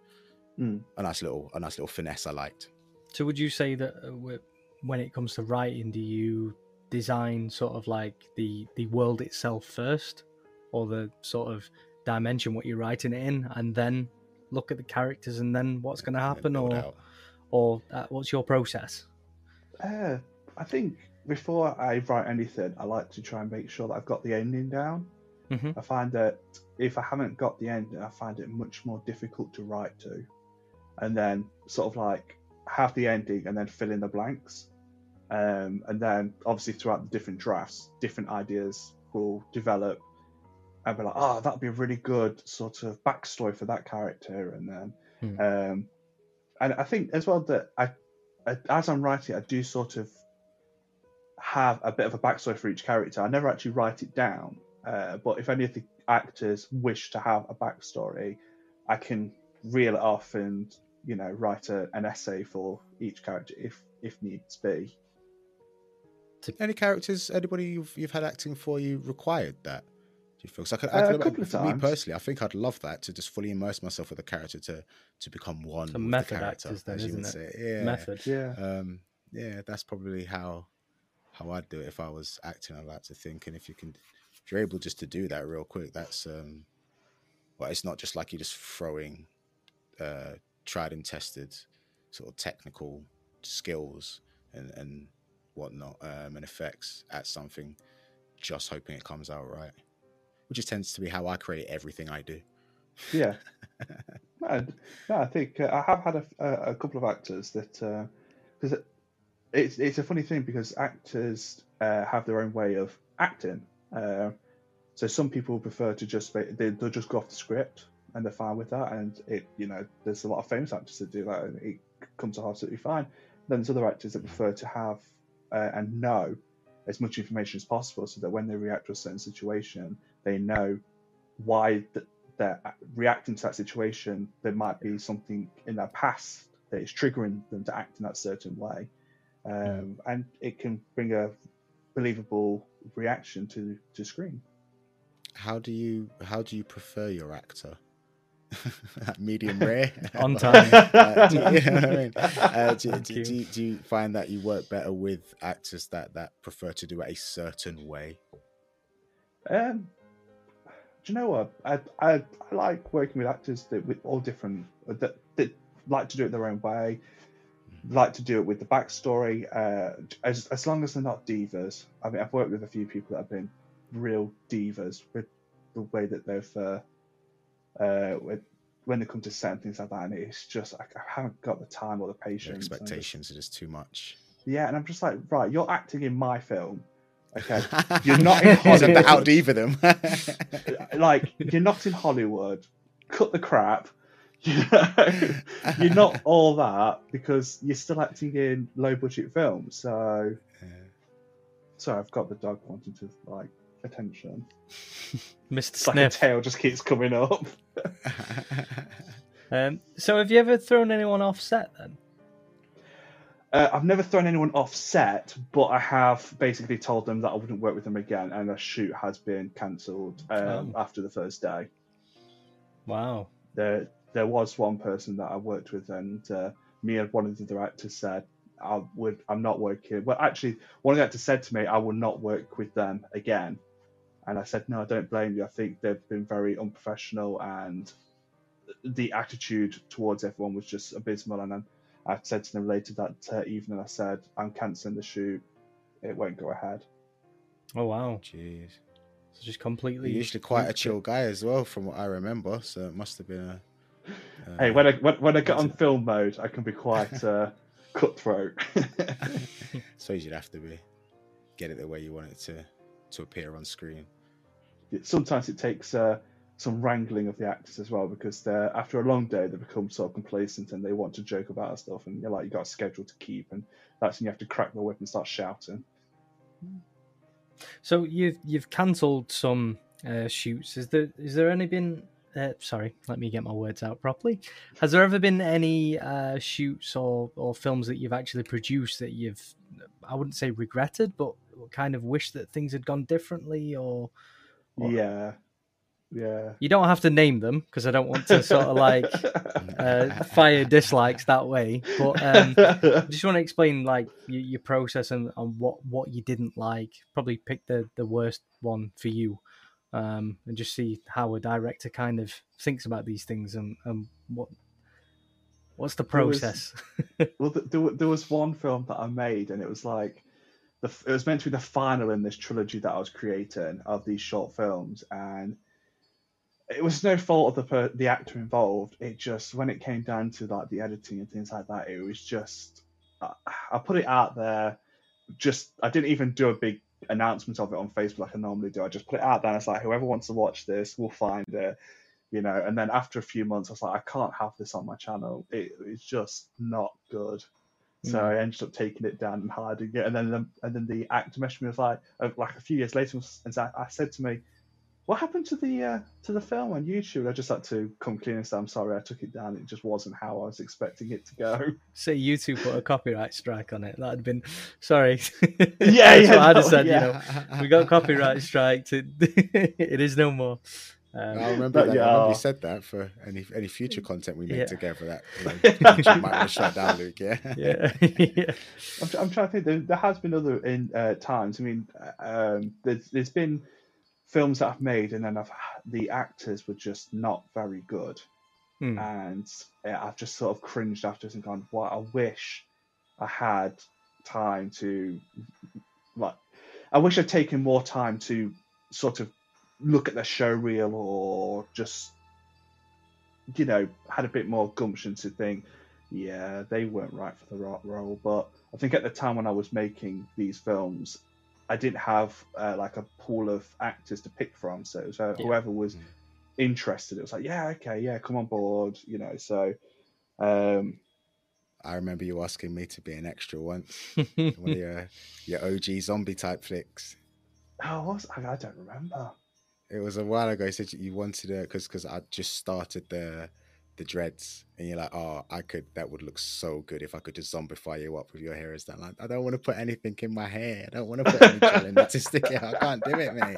Mm. A nice little, a nice little finesse I liked. So, would you say that uh, when it comes to writing, do you design sort of like the the world itself first, or the sort of dimension what you're writing it in, and then look at the characters and then what's going to happen, or out. or uh, what's your process? Uh, I think before I write anything, I like to try and make sure that I've got the ending down. Mhm. I find that if I haven't got the ending, I find it much more difficult to write to, and then sort of like have the ending and then fill in the blanks. Um, and then obviously throughout the different drafts, different ideas will develop and be like, oh, that'd be a really good sort of backstory for that character. And then, Hmm. um, and I think as well that I, I, as I'm writing, I do sort of have a bit of a backstory for each character. I never actually write it down, uh, but if any of the actors wish to have a backstory, I can reel it off and you know write a, an essay for each character if if needs be. Any characters, anybody you've you've had acting for you required that? Do you feel? 'Cause I could, Uh, I a could, couple of for me personally, I think I'd love that to just fully immerse myself with a character to to become one Some with method the character, actors then, as you would isn't say. Yeah, Method. Yeah. Um, yeah, that's probably how how I'd do it if I was acting. I like to think, and if you can, if you're able just to do that real quick, that's um, well, it's not just like you're just throwing uh, tried and tested sort of technical skills and and whatnot um, and effects at something, just hoping it comes out right, which just tends to be how I create everything I do. Yeah. no, no, I think uh, I have had a, a, couple of actors that because it, it's it's a funny thing because actors uh, have their own way of acting. Uh, so some people prefer to just they, they'll just go off the script and they're fine with that. And it you know there's a lot of famous actors that do that and it comes out absolutely fine. Then there's other actors that prefer to have uh, and know as much information as possible so that when they react to a certain situation, they know why th- they're reacting to that situation. There might be something in their past that is triggering them to act in that certain way, um, and it can bring a believable reaction to to screen. How do you how do you prefer your actor? Medium rare, On time. Uh, do, you, you know I mean? Uh, do, do, do, do you find that you work better with actors that that prefer to do it a certain way? Um, do you know what? I, I, I like working with actors that with all different that, that like to do it their own way, like to do it with the backstory. Uh, as as long as they're not divas. I mean, I've worked with a few people that have been real divas with the way that they've uh, with, when they come to certain things like that, and it's just I, I haven't got the time or the patience. I just- expectations are just too much. yeah, and I'm just like, right, you're acting in my film. Okay, You're not in You just have to Hollywood. outdiva them. like you're not in Hollywood. Cut the crap. You know, you're not all that because you're still acting in low budget films. So, Yeah. sorry, I've got the dog wanting to like attention. Mr. It's like a tail just keeps coming up. Um, so, have you ever thrown anyone off set then? Uh, I've never thrown anyone off set, but I have basically told them that I wouldn't work with them again, and a shoot has been cancelled um, after the first day. Wow. there there was one person that I worked with, and uh, me and one of the directors said, "I would, I'm not working." Well, actually, one of the actors said to me, "I will not work with them again," and I said, "No, I don't blame you. I think they've been very unprofessional, and the attitude towards everyone was just abysmal." And then I said to them later that uh, evening, I said, "I'm cancelling the shoot. It won't go ahead." Oh wow. Jeez. So just completely. You're usually quite a chill guy as well, from what I remember. So it must have been a. uh, Hey, when I when, when I get on film mode, I can be quite uh, cutthroat. so you'd have to be get it the way you want it to to appear on screen. Sometimes it takes uh, some wrangling of the actors as well because they're after a long day they become so complacent and they want to joke about stuff and you're like you got a schedule to keep and that's when you have to crack the whip and start shouting. So you've you've cancelled some uh, shoots. Is there is there any been? Uh, sorry, let me get my words out properly. Has there ever been any uh, shoots or or films that you've actually produced that you've I wouldn't say regretted, but kind of wish that things had gone differently or, or... yeah yeah. You don't have to name them because I don't want to sort of like uh, fire dislikes that way. But um, I just want to explain like your, your process and, and, what what you didn't like. Probably pick the the worst one for you, um, and just see how a director kind of thinks about these things and, and what what's the process. There was, well, there, there was one film that I made, and it was like. The, it was meant to be the final in this trilogy that I was creating of these short films, and it was no fault of the the actor involved. It just when it came down to like the editing and things like that, it was just uh, I put it out there. Just I didn't even do a big announcement of it on Facebook like I normally do. I just put it out there. and It's like whoever wants to watch this will find it, you know. And then after a few months, I was like, I can't have this on my channel. It, it's just not good. So mm. I ended up taking it down and hiding it. And then the, and then the actor messaged me was like, uh, like a few years later, and I said to me, what happened to the uh, to the film on YouTube? I just had to come clean and say I'm sorry. I took it down. It just wasn't how I was expecting it to go. Say YouTube put a copyright strike on it. That'd been sorry. Yeah, yeah. I'd have said. Yeah. You know, we got copyright strike. To, it is no more. Um, I remember that. Yeah. I remember you said that for any any future content we make yeah. together. That you know, might want to shut down, Luke. Yeah, yeah. yeah. I'm, I'm, trying to think. There, there has been other in uh, times. I mean, um, there's there's been films that I've made, and then I've the actors were just not very good, hmm. and I've just sort of cringed after and gone, "What? I wish I had time to like, I wish I'd taken more time to sort of look at the show reel or just you know had a bit more gumption to think yeah they weren't right for the rock role but i think at the time when i was making these films I didn't have uh, like a pool of actors to pick from, so, yeah. whoever was mm. interested, it was like, yeah, okay, yeah, come on board, you know. So, um, I remember you asking me to be an extra once, one of your your OG zombie type flicks. Oh, was I, I don't remember. It was a while ago. You said you wanted it because because I just started the the dreads, and you're like, oh, I could. That would look so good if I could just zombify you up with your hair. Is that like? I don't want to put anything in my hair. I don't want to put any gel in it to stick it. I can't do it, mate.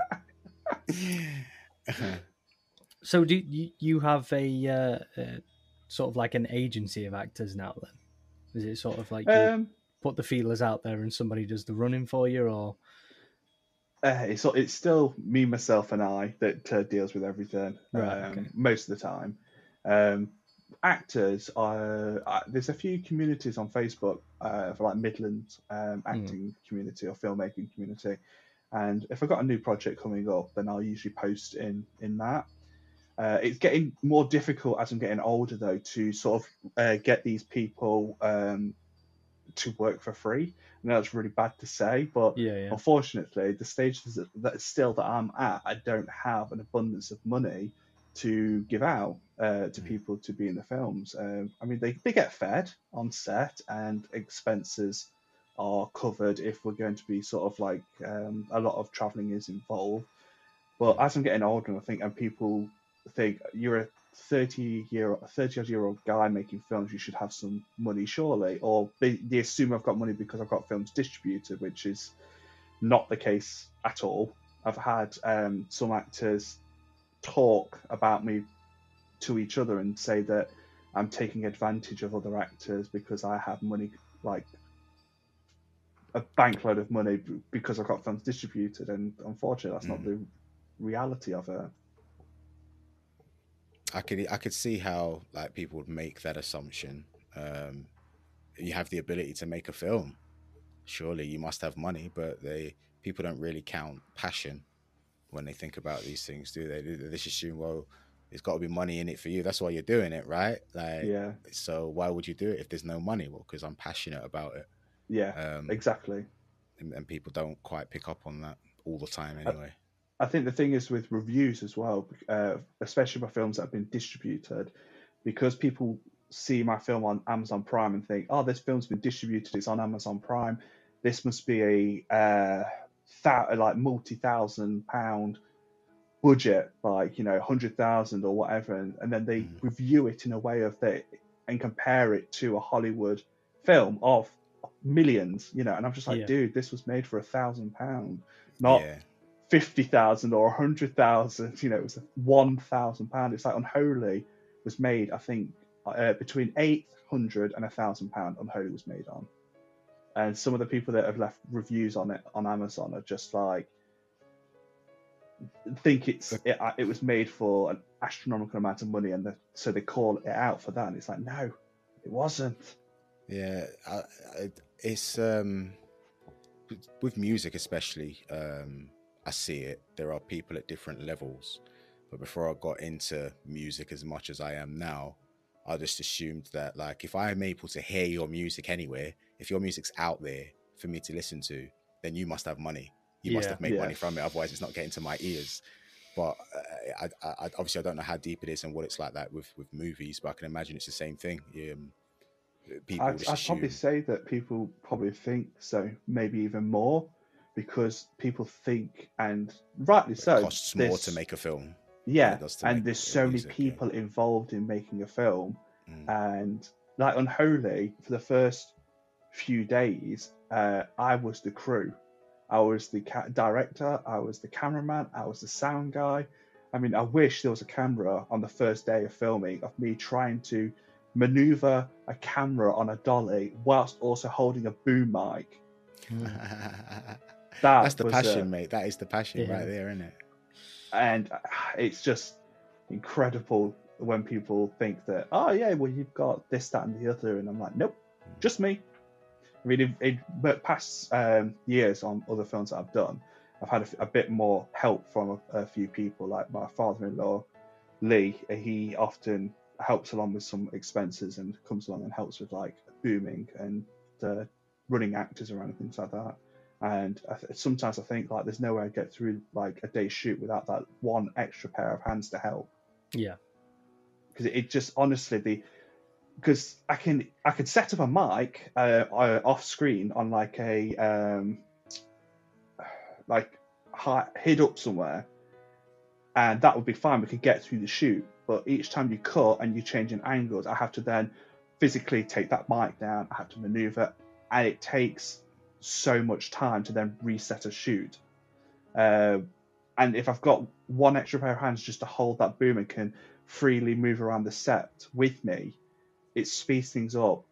so do you, you have a uh, uh, sort of like an agency of actors now? Then is it sort of like you um, put the feelers out there and somebody does the running for you, or? Uh, it's it's still me, myself, and I that uh, deals with everything right, um, okay. most of the time. Um, actors, uh, there's a few communities on Facebook uh, for like Midland um, hmm. acting mm. community or filmmaking community, and if I've got a new project coming up, then I'll usually post in in that. Uh, it's getting more difficult as I'm getting older, though, to sort of uh, get these people um, to work for free. I know that's really bad to say, but yeah, yeah. unfortunately, the stage that still that I'm at, I don't have an abundance of money to give out uh, to mm. people to be in the films. Um, I mean, they, they get fed on set and expenses are covered if we're going to be sort of like um, a lot of traveling is involved. But as I'm getting older, I think, and people think you're a 30 year 30 year old guy making films, you should have some money, surely. Or they, they assume I've got money because I've got films distributed, which is not the case at all. I've had um, some actors talk about me to each other and say that I'm taking advantage of other actors because I have money, like a bankload of money because I've got films distributed. And unfortunately, that's mm. not the reality of it. I could I could see how like people would make that assumption. Um, you have the ability to make a film. Surely you must have money, but they people don't really count passion when they think about these things, do they? They just assume, well, there's got to be money in it for you. That's why you're doing it, right? Like, yeah. So why would you do it if there's no money? Well, because I'm passionate about it. Yeah. Um, exactly. And, and, people don't quite pick up on that all the time, anyway. I think the thing is with reviews as well, uh, especially for films that have been distributed, because people see my film on Amazon Prime and think, "Oh, this film's been distributed. It's on Amazon Prime. This must be a uh, th- like multi-thousand pound budget, like you know, hundred thousand or whatever." And, and then they Mhm. review it in a way of that and compare it to a Hollywood film of millions, you know. And I'm just like, Yeah. dude, this was made for a thousand pound, not yeah. Fifty thousand or a hundred thousand. You know, it was one thousand pound. It's like Unholy was made, I think, uh, between eight hundred and a thousand pound. Unholy was made on, and some of the people that have left reviews on it on Amazon are just like think it's it, it was made for an astronomical amount of money, and the, so they call it out for that. And it's like, no, it wasn't. Yeah, I, I, it's um with- with music especially. Um, I see it. There are people at different levels, but before I got into music as much as I am now, I just assumed that like if I'm able to hear your music anywhere, if your music's out there for me to listen to, then you must have money. You must Yeah. have made Yeah. money from it. Otherwise, it's not getting to my ears. But uh, I, I, I, obviously, I don't know how deep it is and what it's like that with with movies. But I can imagine it's the same thing. Um, people I'd, I'd probably say that people probably think so, maybe even more, because people think, and rightly so. it costs more to make a film. Yeah, it does to and there's so many music, yeah. people involved in making a film, Mm. and like Unholy, for the first few days, uh, I was the crew. I was the ca- director, I was the cameraman, I was the sound guy. I mean, I wish there was a camera on the first day of filming of me trying to maneuver a camera on a dolly whilst also holding a boom mic. That That's the was, uh, passion, mate. That is the passion Yeah. right there, isn't it? and uh, it's just incredible when people think that oh yeah well you've got this that and the other and i'm like nope just me i mean in, past um, years on other films that i've done i've had a bit more help from a, a few people like my father-in-law lee he often helps along with some expenses and comes along and helps with like booming and uh, running actors around and things like that and I th- sometimes I think like there's no way I get through like a day shoot without that one extra pair of hands to help Yeah. because it, it just honestly the because I can I could set up a mic uh, uh, off screen on like a um like hi, hid up somewhere and that would be fine we could get through the shoot but each time you cut and you change in angles I have to then physically take that mic down I have to maneuver and it takes so much time to then reset a shoot. Uh, and if I've got one extra pair of hands just to hold that boom and can freely move around the set with me, it speeds things up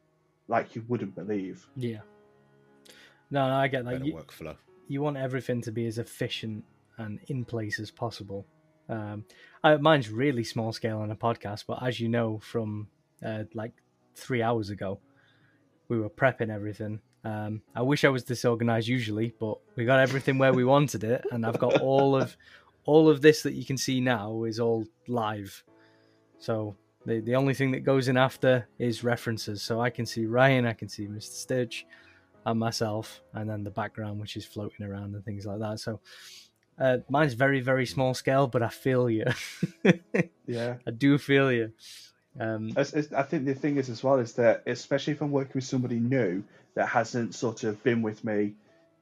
like you wouldn't believe. Yeah. No, no, I get that. Better You, workflow. you want everything to be as efficient and in place as possible. Um, I, mine's really small scale on a podcast, but as you know from uh, like three hours ago, we were prepping everything. Um, I wish I was disorganized usually, but we got everything where we wanted it, and I've got all of all of this that you can see now is all live. So the the only thing that goes in after is references. So I can see Ryan, I can see Mr. Stitch, and myself, and then the background which is floating around and things like that. So uh, mine's very very small scale, but I feel you. Yeah. I do feel you. Um, It's- it's- I think the thing is as well is that especially if I'm working with somebody new that hasn't sort of been with me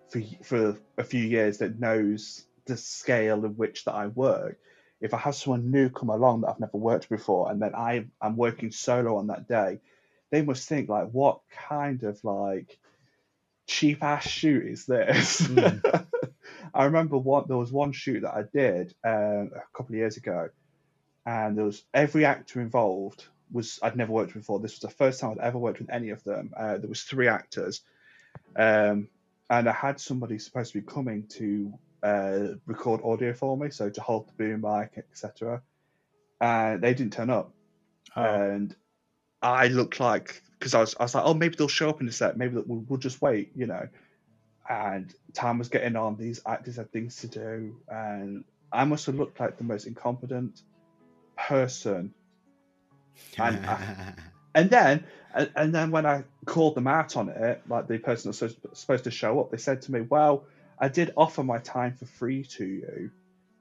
for for a few years that knows the scale in which that I work. If I have someone new come along that I've never worked before, and then I I'm working solo on that day, they must think like, what kind of like cheap ass shoot is this? Mm. I remember one there was one shoot that I did um, a couple of years ago, and there was every actor involved was I'd never worked before. This was the first time I'd ever worked with any of them. Uh, there was three actors, um, and I had somebody supposed to be coming to uh, record audio for me, so to hold the boom mic, etc. And they didn't turn up, oh, and I looked like because I was I was like, oh, maybe they'll show up in a set. Maybe we'll, we'll just wait, you know. And time was getting on. These actors had things to do, and I must have looked like the most incompetent person And and then and, and then when I called them out on it, like the person that's supposed, to show up, they said to me, "Well, I did offer my time for free to you,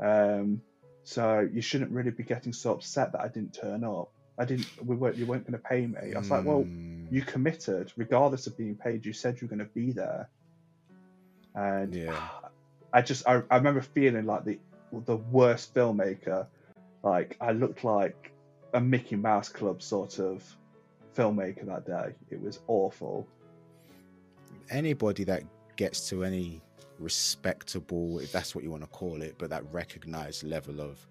Um, so you shouldn't really be getting so upset that I didn't turn up. I didn't. We weren't. You weren't going to pay me. I was like, well, Mm, you committed, regardless of being paid. You said you were going to be there, and Yeah. I just I, I remember feeling like the the worst filmmaker. Like I looked like a Mickey Mouse Club sort of filmmaker that day. It was awful. anybody that gets to any respectable, if that's what you want to call it, but that recognized level of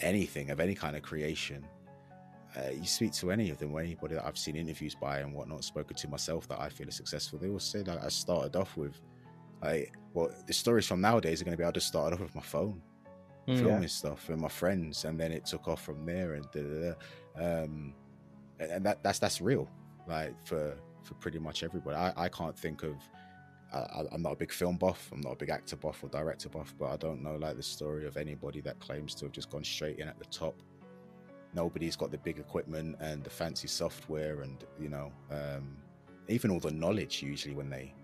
anything, of any kind of creation, uh, you speak to any of them, or anybody that I've seen interviews by and whatnot, spoken to myself that I feel is successful, they will say like I started off with, like, well, the stories from nowadays are going to be I just started off with my phone, Mm. filming stuff and my friends, and then it took off from there, and da, da, da. Um, and that that's that's real, like for for pretty much everybody. I, I can't think of. I, I- I'm not a big film buff. I'm not a big actor buff or director buff, but I don't know like the story of anybody that claims to have just gone straight in at the top. Nobody's got the big equipment and the fancy software, and you know, um, even all the knowledge usually when they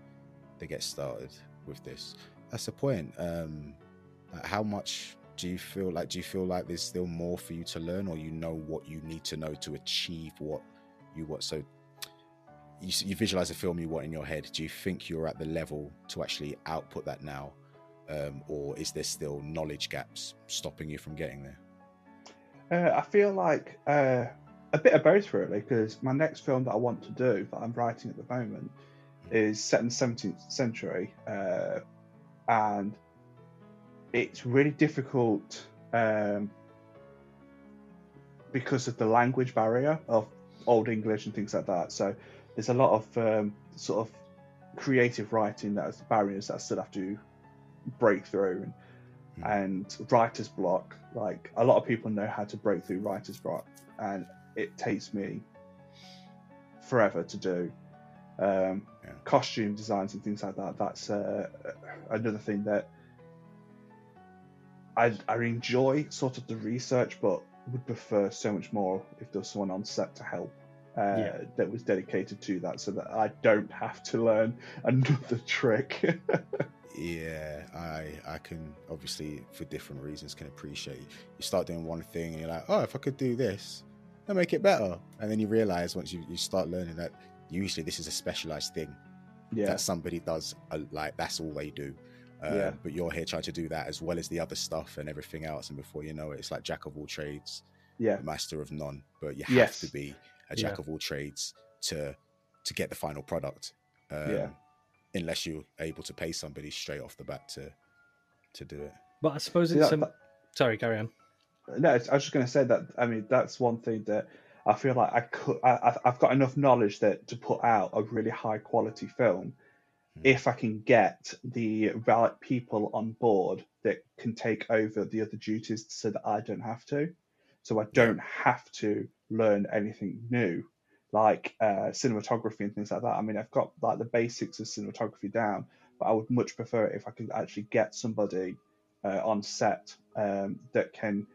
they get started with this. That's the point. Um, how much do you feel like? Do you feel like there's still more for you to learn, or you know what you need to know to achieve what you want? So you, you visualize a film you want in your head. Do you think you're at the level to actually output that now, um, or is there still knowledge gaps stopping you from getting there? Uh, I feel like uh, a bit of both, really, because my next film that I want to do, that I'm writing at the moment, is set in the 17th century, uh, and it's really difficult um, because of the language barrier of Old English and things like that. So there's a lot of um, sort of creative writing that's barriers that I still have to break through and and writer's block. Like a lot of people know how to break through writer's block, and it takes me forever to do. Um, Yeah. Costume designs and things like that. That's uh, another thing that I I enjoy sort of the research, but would prefer so much more if there was someone on set to help. Uh, Yeah. That was dedicated to that, so that I don't have to learn another trick. Yeah, I I can obviously for different reasons can appreciate you start doing one thing and you're like, oh, if I could do this, I'll make it better. And then you realize once you, you start learning that usually this is a specialized thing yeah, that somebody does like that's all they do. Um, Yeah. But you're here trying to do that as well as the other stuff and everything else. And before you know it, it's like jack of all trades, yeah, master of none. But you have Yes. to be a jack Yeah. of all trades to to get the final product. Um, Yeah. Unless you're able to pay somebody straight off the bat to to do it. But I suppose See, it's that- some... that- Sorry, carry on. No, I was just going to say that. I mean, that's one thing that I feel like I could. I, I- I've got enough knowledge that to put out a really high quality film. If I can get the right people on board that can take over the other duties, so that I don't have to. So I don't have to learn anything new, like uh, cinematography and things like that. I mean, I've got like the basics of cinematography down, but I would much prefer it if I could actually get somebody uh, on set um, that can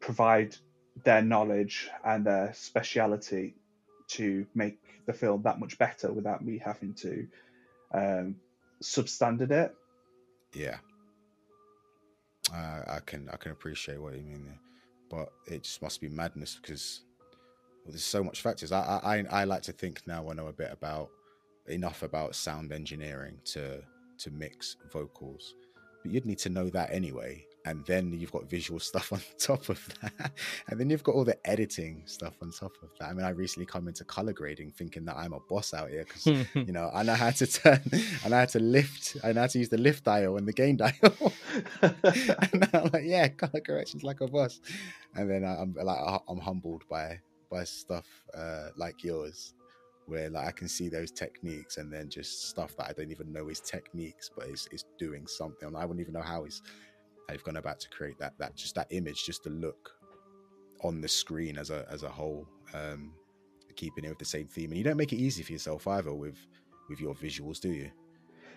provide their knowledge and their speciality to make the film that much better without me having to um, substandard it. Yeah. I I can I can appreciate what you mean there, but it just must be madness because well, there's so much factors. I I- I like to think now I know a bit about enough about sound engineering to to mix vocals, but you'd need to know that anyway. And then you've got visual stuff on top of that, and then you've got all the editing stuff on top of that. I mean, I recently come into color grading thinking that I'm a boss out here because you know, I know how to turn, and I know how to lift, I know how to use the lift dial and the gain dial. and I'm like, yeah, color corrections like a boss. And then I'm like, I'm humbled by by stuff uh, like yours, where like I can see those techniques and then just stuff that I don't even know is techniques, but it's, it's doing something. I wouldn't even know how he's how you've gone about to create that that just that image, just the look on the screen as a as a whole. Um, keeping it with the same theme, and you don't make it easy for yourself either with with your visuals, do you?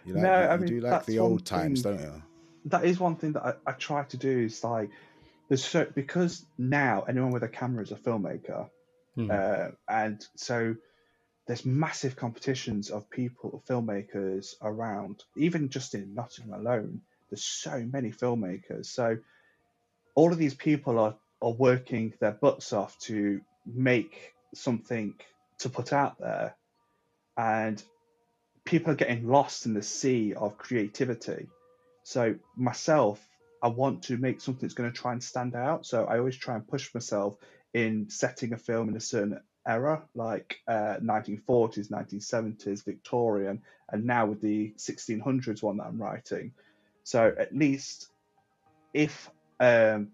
You like, No, you, I you mean, do like the one old times, thing- don't you? that is one thing that I, I try to do is like there's so because now anyone with a camera is a filmmaker Hmm. uh, and so there's massive competitions of people filmmakers around even just in Nottingham alone there's so many filmmakers. So all of these people are are working their butts off to make something to put out there, and people are getting lost in the sea of creativity. So myself, I want to make something that's going to try and stand out. So I always try and push myself in setting a film in a certain era, like uh, 1940s, 1970s, Victorian, and now with the 1600s one that I'm writing. So at least if um,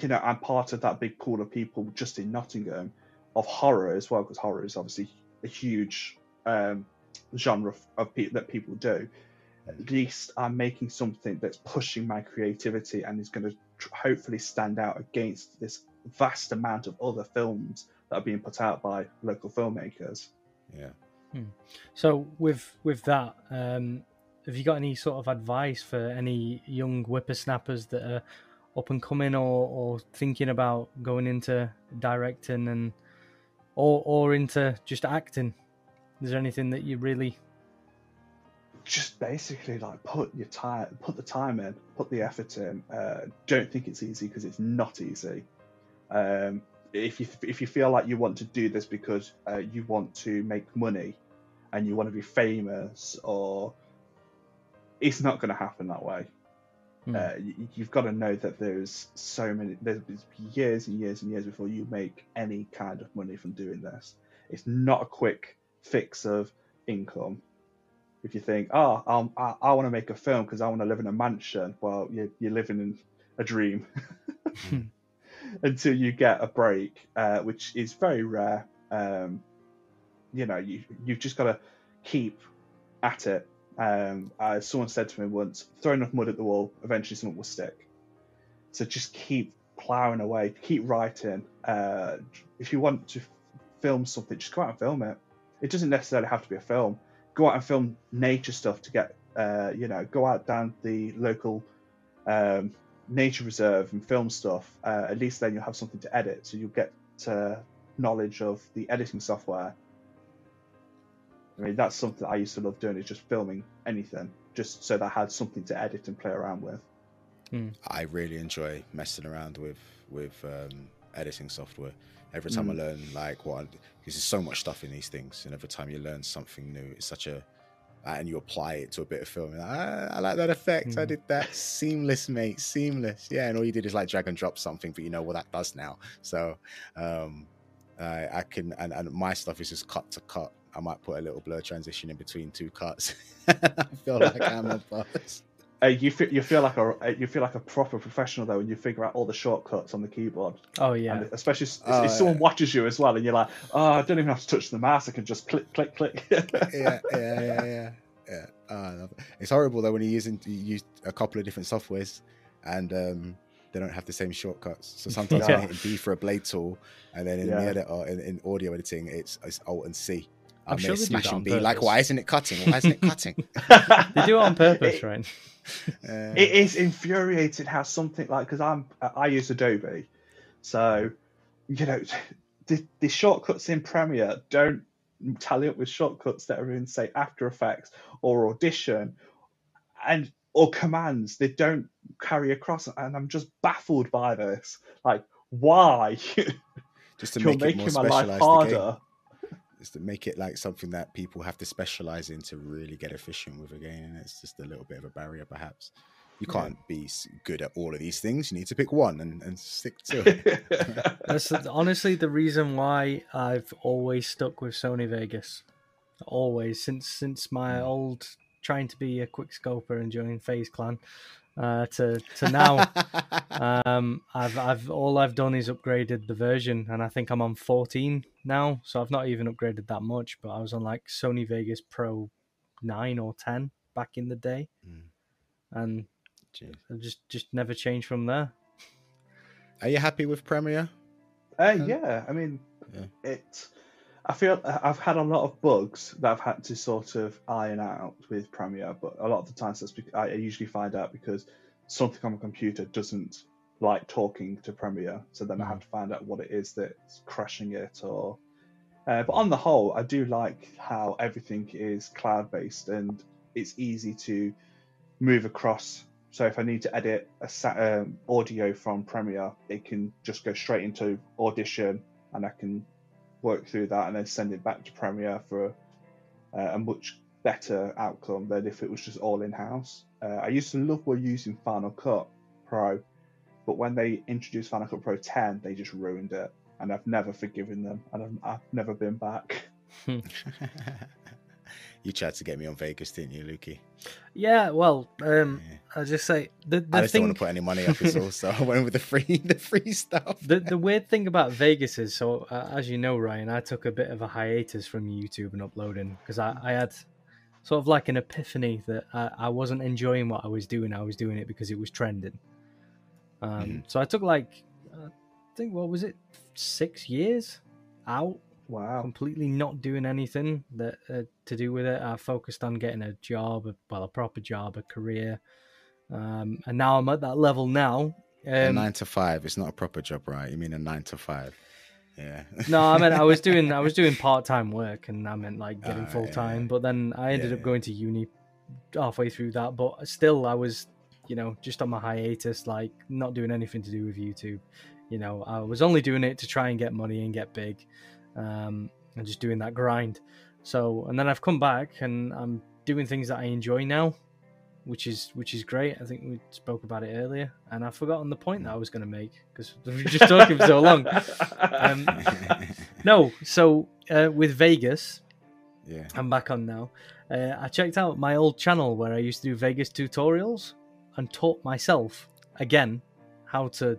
you know I'm part of that big pool of people just in Nottingham of horror as well, because horror is obviously a huge um, genre of, of pe- that people do. At least I'm making something that's pushing my creativity and is going to tr- hopefully stand out against this vast amount of other films that are being put out by local filmmakers. Yeah. So with with that, um, have you got any sort of advice for any young whippersnappers that are up and coming or, or thinking about going into directing and or or into just acting? Is there anything that you really Just basically like put your time, put the time in, put the effort in. Uh, don't think it's easy because it's not easy. Um, if you if you feel like you want to do this because uh, you want to make money and you want to be famous, or it's not going to happen that way. Hmm. Uh, you, you've got to know that there's so many, there's years and years and years before you make any kind of money from doing this. It's not a quick fix of income. If you think, oh, um, I, I want to make a film because I want to live in a mansion, well, you're, you're living in a dream until you get a break, uh, which is very rare. Um, you know, you you've just got to keep at it. Um, as someone said to me once, throw enough mud at the wall, eventually something will stick. So just keep plowing away, keep writing. Uh, if you want to film something, just go out and film it. It doesn't necessarily have to be a film. Go out and film nature stuff to get, uh, you know, go out down the local um, nature reserve and film stuff. Uh, at least then you'll have something to edit, so you'll get uh, knowledge of the editing software. I mean, that's something I used to love doing is just filming anything, just so that I had something to edit and play around with. I really enjoy messing around with with um, editing software. Every time I learn like what, because there's so much stuff in these things, and every time you learn something new, it's such a and you apply it to a bit of film. Like, ah, I like that effect. I Mm. did that. Seamless, mate. Seamless. Yeah, and all you did is like drag and drop something, but you know what that does now. So um, I, I can, and, and my stuff is just cut to cut. I might put a little blur transition in between two cuts. I feel like I'm a boss. Uh, you feel you feel like a uh, you feel like a proper professional though when you figure out all the shortcuts on the keyboard. Oh yeah. And especially if, Oh, if someone yeah. watches you as well, and you're like, "Oh, I don't even have to touch the mouse; I can just click, click, click." yeah, yeah, yeah, yeah, yeah. Oh, it. It's horrible though when you're using you use a couple of different softwares and um, they don't have the same shortcuts. So sometimes Yeah. I'm hitting B for a blade tool, and then in Yeah. the editor in, in audio editing, it's, it's Alt and C. I'm I'm sure there they do that smashing on B. Like, why isn't it cutting? Why isn't it cutting? They do it on purpose, It- right? Uh, it is infuriating how something like because I'm I use Adobe, so you know the, the shortcuts in Premiere don't tally up with shortcuts that are in say After Effects or Audition, and or commands they don't carry across, and I'm just baffled by this. Like, why just to you're make it more making my life specialized. The game. harder? Is to make it like something that people have to specialize in to really get efficient with a game. And it's just a little bit of a barrier, perhaps. You can't be good at all of these things. You need to pick one and, and stick to it. That's honestly the reason why I've always stuck with Sony Vegas. Always since since my mm. old trying to be a quick scoper and joining FaZe Clan uh, to to now. um, I've I've all I've done is upgraded the version, and I think I'm on 14 now. So I've not even upgraded that much, but I was on like Sony Vegas Pro nine or 10 back in the day, Mm. and Jeez. I've just just never changed from there. Are you happy with Premiere? Uh, yeah, I mean, Yeah. it. I feel I've had a lot of bugs that I've had to sort of iron out with Premiere, but a lot of the times that's bec- I usually find out because something on my computer doesn't like talking to Premiere, so then I have to find out what it is that's crashing it. Or, uh, but on the whole, I do like how everything is cloud based and it's easy to move across So if I need to edit a sa- um, audio from Premiere, it can just go straight into Audition, and I can work through that and then send it back to Premiere for uh, a much better outcome than if it was just all in house. Uh, I used to love we using Final Cut Pro, but when they introduced Final Cut Pro 10, they just ruined it, and I've never forgiven them, and I've, I've never been back. you tried to get me on Vegas, didn't you, Lukey? Yeah, well, um, yeah. I just say the, the I just thing... don't want to put any money up as well, so I went with the free the free stuff. The the weird thing about Vegas is, so uh, as you know, Ryan, I took a bit of a hiatus from YouTube and uploading because I, I had sort of like an epiphany that I, I wasn't enjoying what I was doing. I was doing it because it was trending. Um, mm. So I took like, I think what was it, six years out Wow. Completely not doing anything that uh, to do with it. I focused on getting a job, well, a proper job, a career. Um, and now I'm at that level now. Um, nine to five. It's not a proper job, right? You mean a nine to five? Yeah. no, I mean I was doing I was doing part time work, and I meant like getting uh, full time. Yeah. But then I ended yeah. up going to uni halfway through that. But still, I was, you know, just on my hiatus, like not doing anything to do with YouTube. You know, I was only doing it to try and get money and get big um, and just doing that grind. So, and then I've come back and I'm doing things that I enjoy now, which is which is great. I think we spoke about it earlier, and I've forgotten the point that I was going to make because we've just talking for so long. Um, no, so uh, with Vegas, yeah, I'm back on now. Uh, I checked out my old channel where I used to do Vegas tutorials and taught myself again how to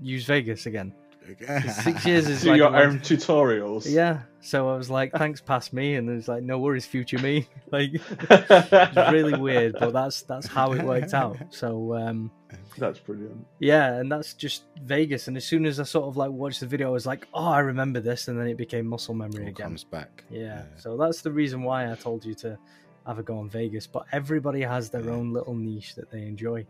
use Vegas again. Six years is Do like your own tutorials. Yeah. So I was like, thanks, past me, and it's like, no worries, future me. Like, it's really weird, but that's that's how it worked out. So um, that's brilliant. Yeah, and that's just Vegas. And as soon as I sort of like watched the video, I was like, oh, I remember this, and then it became muscle memory All again. Comes back. Yeah. yeah. So that's the reason why I told you to have a go on Vegas. But everybody has their yeah. own little niche that they enjoy.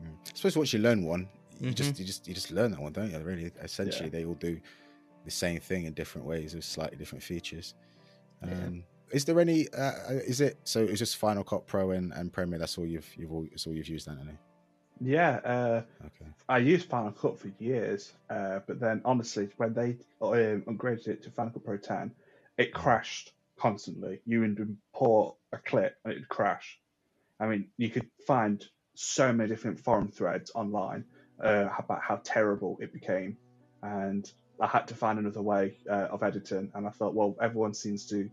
Mm. I suppose once you learn one, you mm-hmm. just you just you just learn that one, don't you? Really, essentially, yeah. they all do the same thing in different ways with slightly different features. Um, yeah. Is there any? Uh, uh, is it so? It's just Final Cut Pro and, and Premiere. That's all you've you've all, that's all you've used, Anthony. Yeah. Uh, okay. I used Final Cut for years, uh, but then honestly, when they um, upgraded it to Final Cut Pro 10, it mm. crashed constantly. You would import a clip and it'd crash. I mean, you could find so many different forum threads online uh, about how terrible it became, and I had to find another way uh, of editing. And I thought, well, everyone seems to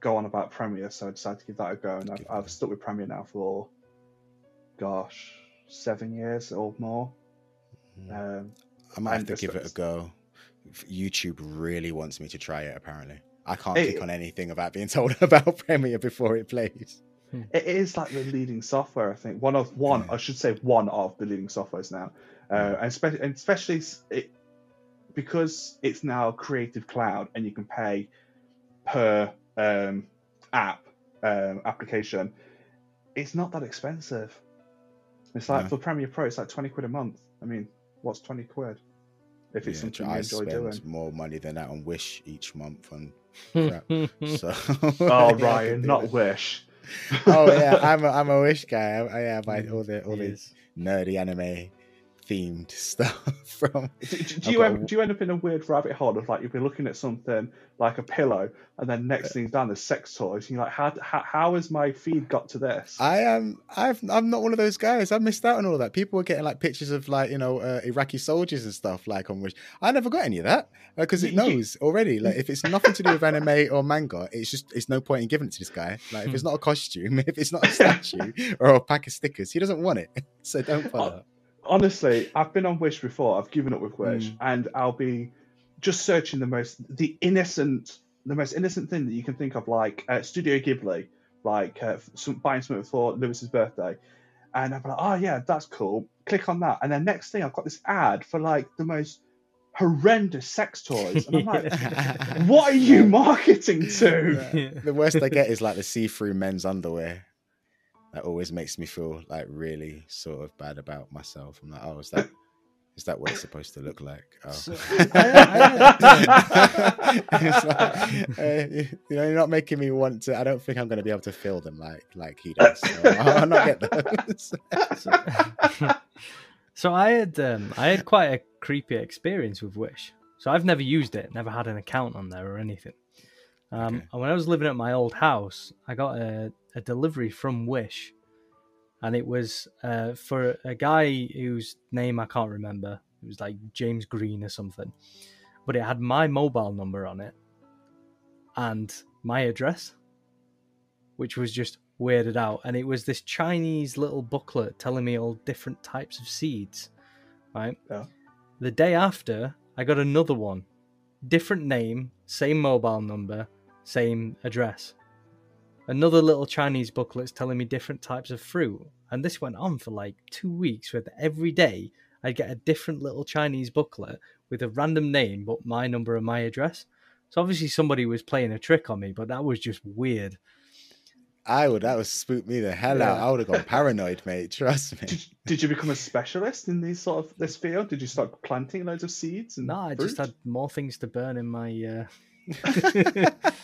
go on about Premiere, so I decided to give that a go. And I've, I've stuck with Premiere now for, gosh, seven years or more. Mm. Um, I might have to give it a go. YouTube really wants me to try it. Apparently, I can't it, click on anything about being told about Premiere before it plays. Hmm. It is like the leading software, I think. One of one, I should say, one of the leading softwares now, uh, and, especially, and especially it, because it's now Creative Cloud and you can pay per um, app um, application. It's not that expensive. It's like for Premiere Pro, it's like twenty quid a month. I mean, what's twenty quid? If it's yeah, something I you enjoy doing. more money than that on Wish each month and so, oh Ryan, not Wish oh yeah, I'm a, I'm a wish guy. I, I yeah, buy all the all the nerdy anime themed stuff from. Do, do, do you do you end up in a weird rabbit hole of like you'll be looking at something like a pillow, and then next thing down there's sex toys, and you're like, how, how how has my feed got to this? I am I've I'm not one of those guys. I missed out on all that. People were getting like pictures of like you know uh, Iraqi soldiers and stuff like on which I never got any of that because uh, it knows already. Like if it's nothing to do with anime or manga, it's just it's no point in giving it to this guy. Like if it's not a costume, if it's not a statue or a pack of stickers, he doesn't want it. So don't bother honestly, I've been on Wish before. I've given up with Wish, mm. and I'll be just searching the most the innocent, the most innocent thing that you can think of, like uh, Studio Ghibli, like uh, some, buying something for Lewis's birthday, and I'm like, oh yeah, that's cool. Click on that, and then next thing I've got this ad for like the most horrendous sex toys. And I'm like, what are you marketing to? The worst I get is like the see-through men's underwear that always makes me feel like really sort of bad about myself. I'm like, oh, is that Is that what it's supposed to look like? Oh. So- It's like, uh, you know, you're not making me want to. I don't think I'm going to be able to feel them like like he does. So I'll not get those. so, so I had um, I had quite a creepy experience with Wish. So I've never used it, never had an account on there or anything. Um, Okay. And when I was living at my old house, I got a, a delivery from Wish, and it was uh, for a guy whose name I can't remember. It was like James Green or something, but it had my mobile number on it and my address, which was just weirded out. And it was this Chinese little booklet telling me all different types of seeds. Right. Yeah. The day after, I got another one, different name, same mobile number, same address. Another little Chinese booklet's telling me different types of fruit. And this went on for like two weeks, with every day I'd get a different little Chinese booklet with a random name, but my number and my address. So obviously somebody was playing a trick on me, but that was just weird. I would. That would spook me the hell out. I would have gone paranoid, mate. Trust me. Did, did you become a specialist in these sort of this field? Did you start planting loads of seeds? And No, I just had more things to burn in my. Uh...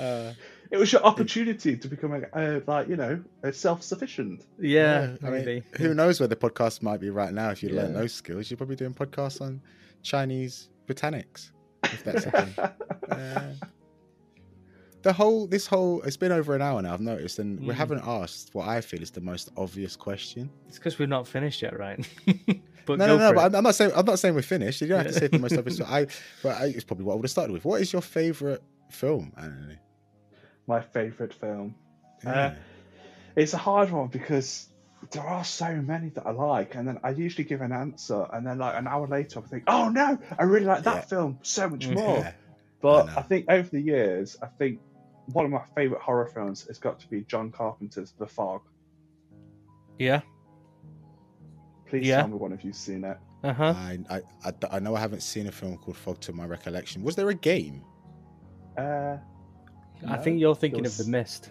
Uh, It was your opportunity to become a, uh, like you know a self-sufficient. yeah, I mean, who knows where the podcast might be right now if you learn those skills? You're probably doing podcasts on Chinese botanics, if that's a thing. Uh, the whole, this whole, it's been over an hour now. I've noticed, and we Mm. haven't asked what I feel is the most obvious question. It's because we're not finished yet, right? but no, no, no. But it. I'm, I'm not saying I'm not saying we're finished. You don't have to say the most obvious. I, but I, it's probably what I would have started with. What is your favorite film, Anthony? My favorite film. Yeah. Uh, It's a hard one because there are so many that I like, and then I usually give an answer, and then like an hour later I think, oh no, I really like that Yeah. film so much Mhm. more. Yeah. But know. I, think over the years, I think one of my favorite horror films has got to be John Carpenter's The Fog. Yeah. Please Yeah. tell me one of you's seen it. Uh huh. I, I, I, I know I haven't seen a film called Fog to my recollection. Was there a game? Uh, I think you're thinking there of the mist.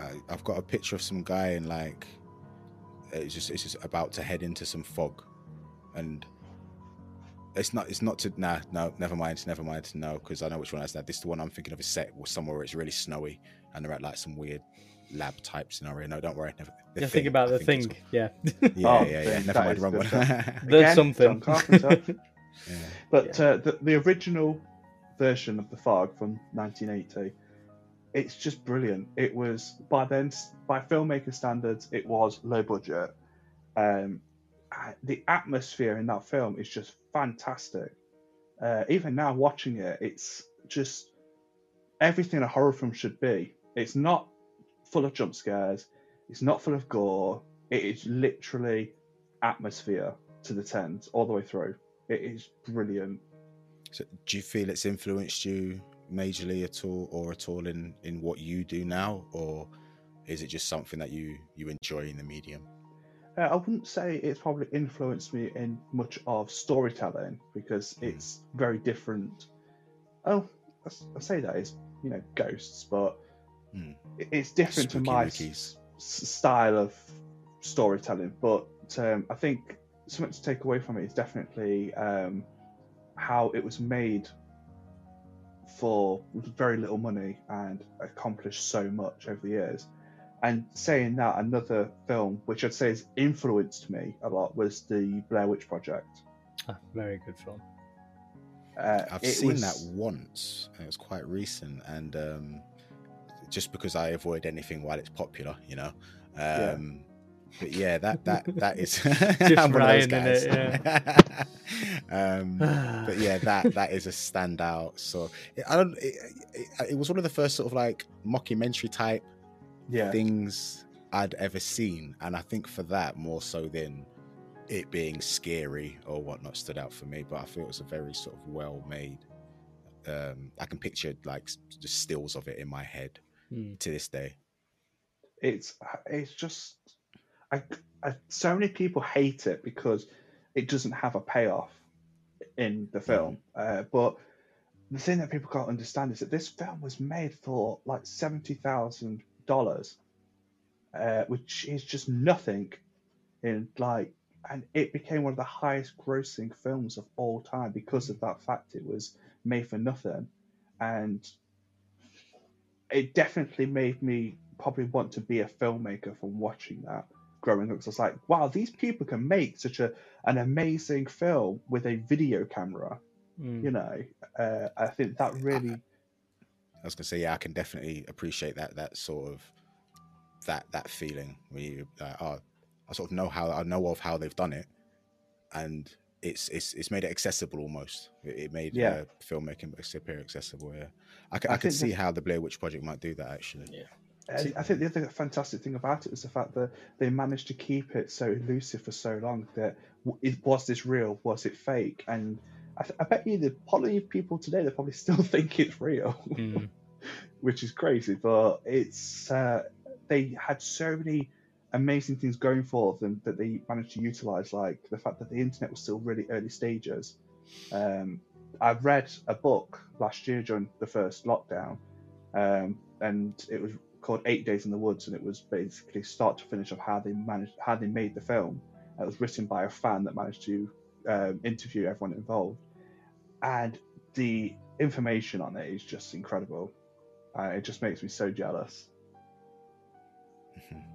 I, I've got a picture of some guy in like it's just it's just about to head into some fog, and it's not it's not to nah no never mind never mind no because I know which one that's that. This is the one I'm thinking of is set was somewhere where it's really snowy and they're at like some weird lab type scenario. No, don't worry. Never, the You're Thing, thinking about I the think thing. it's Yeah. Yeah, Oh, yeah, yeah. Never mind, wrong good one. There's again, something. John Carpenter. yeah. But uh, the, the original version of The Fog from 1980, it's just brilliant. It was, by then, by filmmaker standards, it was low budget. Um, the atmosphere in that film is just fantastic. Uh, even now, watching it, it's just everything a horror film should be. It's not full of jump scares, it's not full of gore, it is literally atmosphere to the tens all the way through. It is brilliant. So, do you feel it's influenced you majorly at all, or at all in in what you do now, or is it just something that you you enjoy in the medium? Uh, I wouldn't say it's probably influenced me in much of storytelling because Mm. it's very different. Oh, I I say that is you know ghosts, but Mm. it's different Spooky to my s- style of storytelling. But um, I think something to take away from it is definitely um, how it was made for very little money and accomplished so much over the years. And saying that, another film which I'd say has influenced me a lot was the Blair Witch Project. Ah, very good film. Uh, I've seen was- that once. and It was quite recent, and um, just because I avoid anything while it's popular, you know. Um, But yeah, that that that is I'm one of those Ryan in it, guys. um, but yeah, that that is a standout. So I don't. It, it, it was one of the first sort of like mockumentary type yeah, things I'd ever seen, and I think for that more so than it being scary or whatnot stood out for me. But I feel it was a very sort of well made. Um, I can picture like s- just stills of it in my head Hmm. to this day. it's it's just I, I so many people hate it because it doesn't have a payoff in the film. Uh, but the thing that people can't understand is that this film was made for like seventy thousand dollars uh, which is just nothing in like, and it became one of the highest grossing films of all time because of that fact. It was made for nothing, and it definitely made me probably want to be a filmmaker from watching that growing up. So it's like, wow, these people can make such a an amazing film with a video camera. Mm. You know, uh, I think that really. I was gonna say, yeah, I can definitely appreciate that that sort of that that feeling where you uh, oh, I sort of know how I know of how they've done it, and it's it's it's made it accessible almost. It, it made Yeah. uh, filmmaking appear accessible. Yeah, I can, I I can think see that- how the Blair Witch Project might do that actually. I- See- I think the other fantastic thing about it was the fact that they managed to keep it so elusive for so long that it, was this real, was it fake? And I, th- I bet you the probably people today they probably still think it's real, Mm. which is crazy. But it's uh, they had so many amazing things going for them that they managed to utilize, like the fact that the internet was still really early stages. Um, I read a book last year during the first lockdown, um, and it was called Eight Days in the Woods, and it was basically start to finish of how they managed, how they made the film. It was written by a fan that managed to um, interview everyone involved, and the information on it is just incredible. Uh, it just makes me so jealous,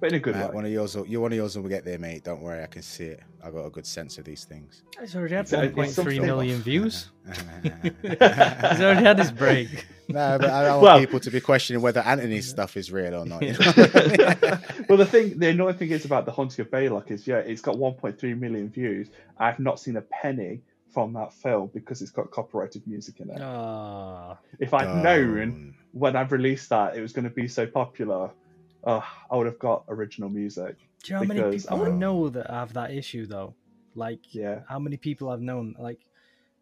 but in a good Matt, way. one of yours, will, you one of yours will get there, mate. Don't worry, I can see it. I got a good sense of these things. He's already had It's- it's 1.3 something- million views. no, He's already had his break. No, but I don't Well- want people to be questioning whether Anthony's stuff is real or not. you Yeah. know? well, the thing, the annoying thing is about the Haunting of Baylock is, yeah, it's got 1.3 million views. I've not seen a penny from that film because it's got copyrighted music in it. Ah, If I'd known when I released that it was going to be so popular, uh, I would have got original music. do you know how many people I um, know that have that issue though? Like, Yeah, how many people I've known? Like,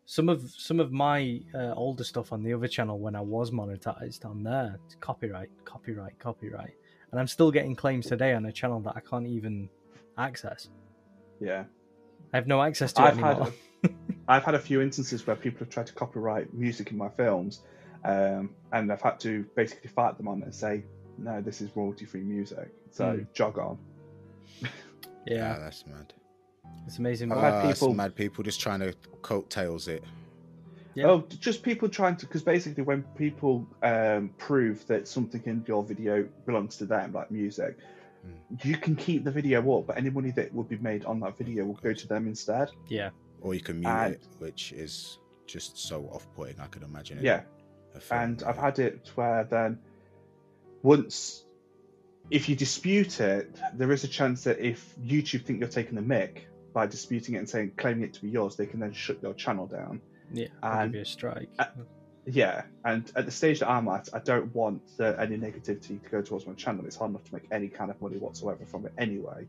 some of some of my uh, older stuff on the other channel when I was monetized on there, it's copyright, copyright, copyright, and I'm still getting claims today on a channel that I can't even access. yeah. I have no access to it I've had, anymore. a, I've had a few instances where people have tried to copyright music in my films, um, and I've had to basically fight them on it and say, no, this is royalty-free music. So Hmm. jog on. Yeah, yeah, that's mad. it's amazing. I've had Ah, people- mad people just trying to coattails it. Yeah. Oh, just people trying to, because basically when people um, prove that something in your video belongs to them, like music, you can keep the video up, but any money that would be made on that video will go to them instead. yeah, Or you can mute And- it, which is just so off-putting. I can imagine. it. Yeah, and I've had it where then once if you dispute it there is a chance that if youtube think you're taking the mic by disputing it and saying claiming it to be yours they can then shut your channel down. Yeah, And- give you a strike. uh, yeah and at the stage that i'm at i don't want uh, any negativity to go towards my channel. It's hard enough to make any kind of money whatsoever from it anyway.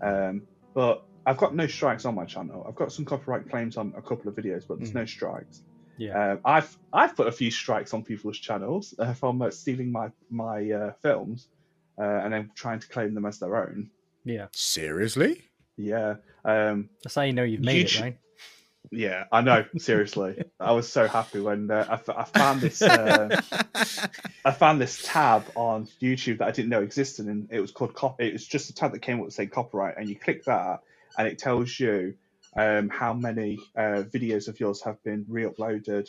Um, but i've got no strikes on my channel. I've got some copyright claims on a couple of videos but there's Mhm. no strikes yeah, um, I've I've put a few strikes on people's channels uh, from uh, stealing my my uh, films uh, and then trying to claim them as their own. yeah. Seriously? Yeah, um, That's how you know you've made YouTube- it, right? yeah, I know. Seriously, I was so happy when uh, I, f- I found this. Uh, I found this tab on YouTube that I didn't know existed, and it was called cop. It was just a tab that came up saying copyright, and you click that, and it tells you um, how many uh, videos of yours have been re-uploaded,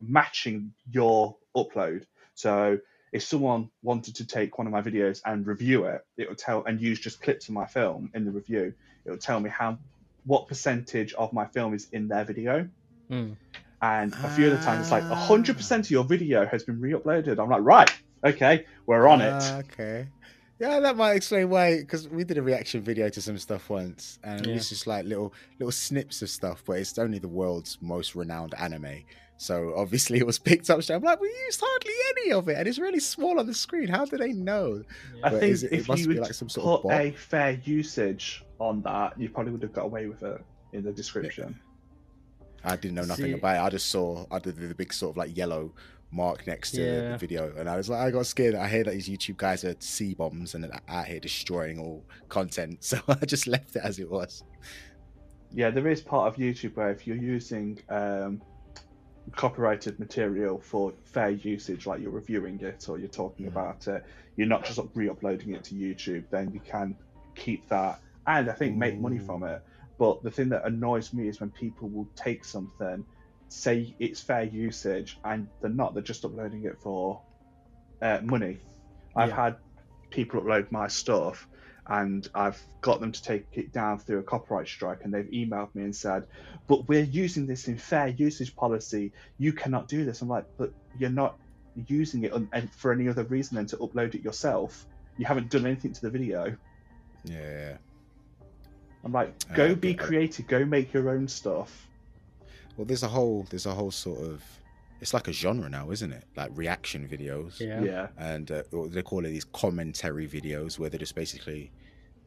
matching your upload. So if someone wanted to take one of my videos and review it, it would tell and use just clips of my film in the review. It would tell me how what percentage of my film is in their video. Mm. And a few of the times it's like hundred percent of your video has been re-uploaded. I'm like, right, okay, we're on Ah, it. okay. Yeah, that might explain why. Because we did a reaction video to some stuff once, and Yeah. it's just like little little snips of stuff. But it's only the world's most renowned anime, so obviously it was picked up. straight- I'm like, we used hardly any of it, and it's really small on the screen. How do they know? I But think is it- it if must you be would like some sort put bot. a fair usage on that, you probably would have got away with it in the description. I didn't know nothing See- about it. I just saw I did the big sort of like yellow mark next to the, Yeah. the video, and I was like, I got scared. I hear that these YouTube guys are C bombs and they're out here destroying all content, so I just left it as it was. Yeah, there is part of YouTube where if you're using um, copyrighted material for fair usage, like you're reviewing it or you're talking Mhm. about it, you're not just re-uploading it to YouTube. Then you can keep that and I think make money from it. But the thing that annoys me is when people will take something, say it's fair usage, and they're not. They're just uploading it for uh, money. I've Yeah. had people upload my stuff, and I've got them to take it down through a copyright strike, and they've emailed me and said, "But we're using this in fair usage policy. You cannot do this." I'm like, "But you're not using it on, and for any other reason than to upload it yourself. You haven't done anything to the video." Yeah. I'm like, Uh, "Go be uh, creative. Go make your own stuff." Well, there's a whole there's a whole sort of it's like a genre now, isn't it? Like reaction videos. Yeah. Yeah, and uh, they call it these commentary videos where they're just basically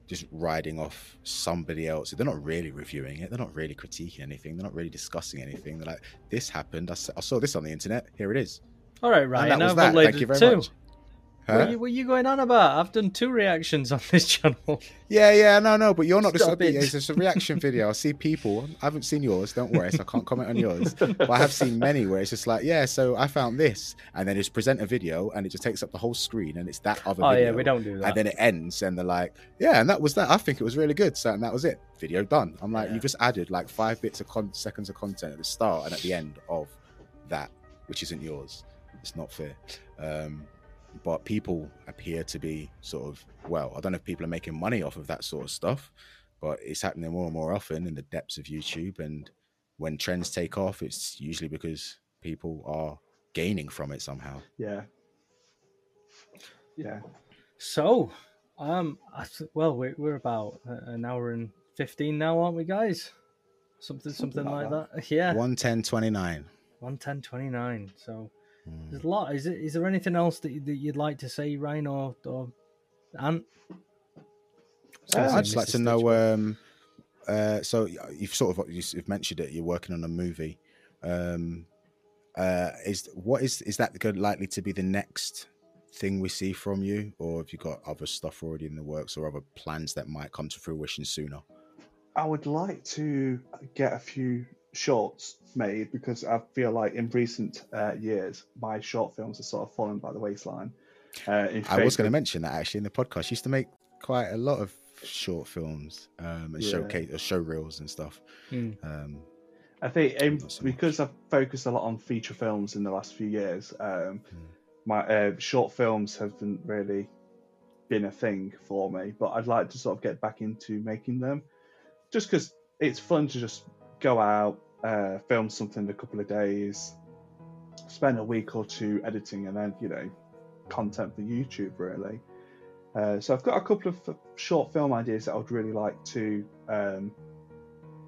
just riding off somebody else. They're not really reviewing it. They're not really critiquing anything. They're not really discussing anything. They're like, "This happened. I saw this on the internet. Here it is." All right, And Ryan. that was that. Thank you very two. much. What, Huh? are you, what are you going on about? I've done two reactions on this channel. Yeah, yeah, no, no, but you're not Stop the it. It's just a reaction video. I see people. I haven't seen yours. Don't worry, so I can't comment on yours. But I have seen many where it's just like, yeah, so I found this, and then just present a video, and it just takes up the whole screen, and it's that other Oh video. yeah, we don't do that. and then it ends and they're like yeah and that was that i think it was really good so and that was it video done i'm like Yeah. you just added like five bits of con- seconds of content at the start and at the end of that which isn't yours it's not fair um but people appear to be sort of well i don't know if people are making money off of that sort of stuff but it's happening more and more often in the depths of youtube and when trends take off it's usually because people are gaining from it somehow yeah, yeah. So, um, I th- well, we're, we're about uh, an hour and fifteen now, aren't we, guys? Something, something, Something like like that. Yeah, 11029 one ten twenty nine. So Mm. there's a lot. Is it? Is there anything else that, you, that you'd like to say, Ryan or or Ant? Uh, I'd just like to know. Um, uh, so you've sort of you've mentioned it. You're working on a movie. Um, uh, is what is is that good likely to be the next thing we see from you, or have you got other stuff already in the works, or other plans that might come to fruition sooner? I would like to get a few shorts made because I feel like in recent uh, years my short films are sort of fallen by the waistline. Uh, in I was going to mention that actually in the podcast. I used to make quite a lot of short films um, and Yeah. showcase or show reels and stuff. Hmm. Um, I think Not so because I've focused a lot on feature films in the last few years, um, Hmm. my uh, short films haven't really been a thing for me. But I'd like to sort of get back into making them, just because it's fun to just go out, uh, film something in a couple of days, spend a week or two editing, and then you know, content for YouTube really. Uh, so I've got a couple of short film ideas that I would really like to um,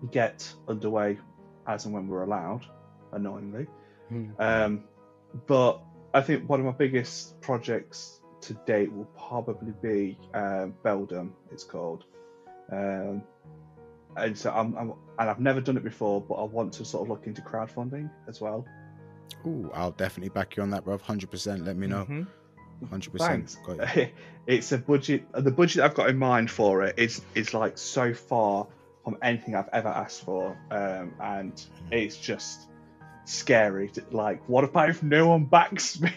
get underway as and when we're allowed, annoyingly. Hmm. Um, but I think one of my biggest projects to date will probably be Beldum. It's called, um, and so I'm, I'm and I've never done it before, but I want to sort of look into crowdfunding as well. ooh, I'll definitely back you on that, bro. Hundred percent. Let me know. Mhm. Hundred percent. It's a budget. The budget I've got in mind for it is is like so far from anything I've ever asked for, um, and it's just scary. to- Like, what if I if no one backs me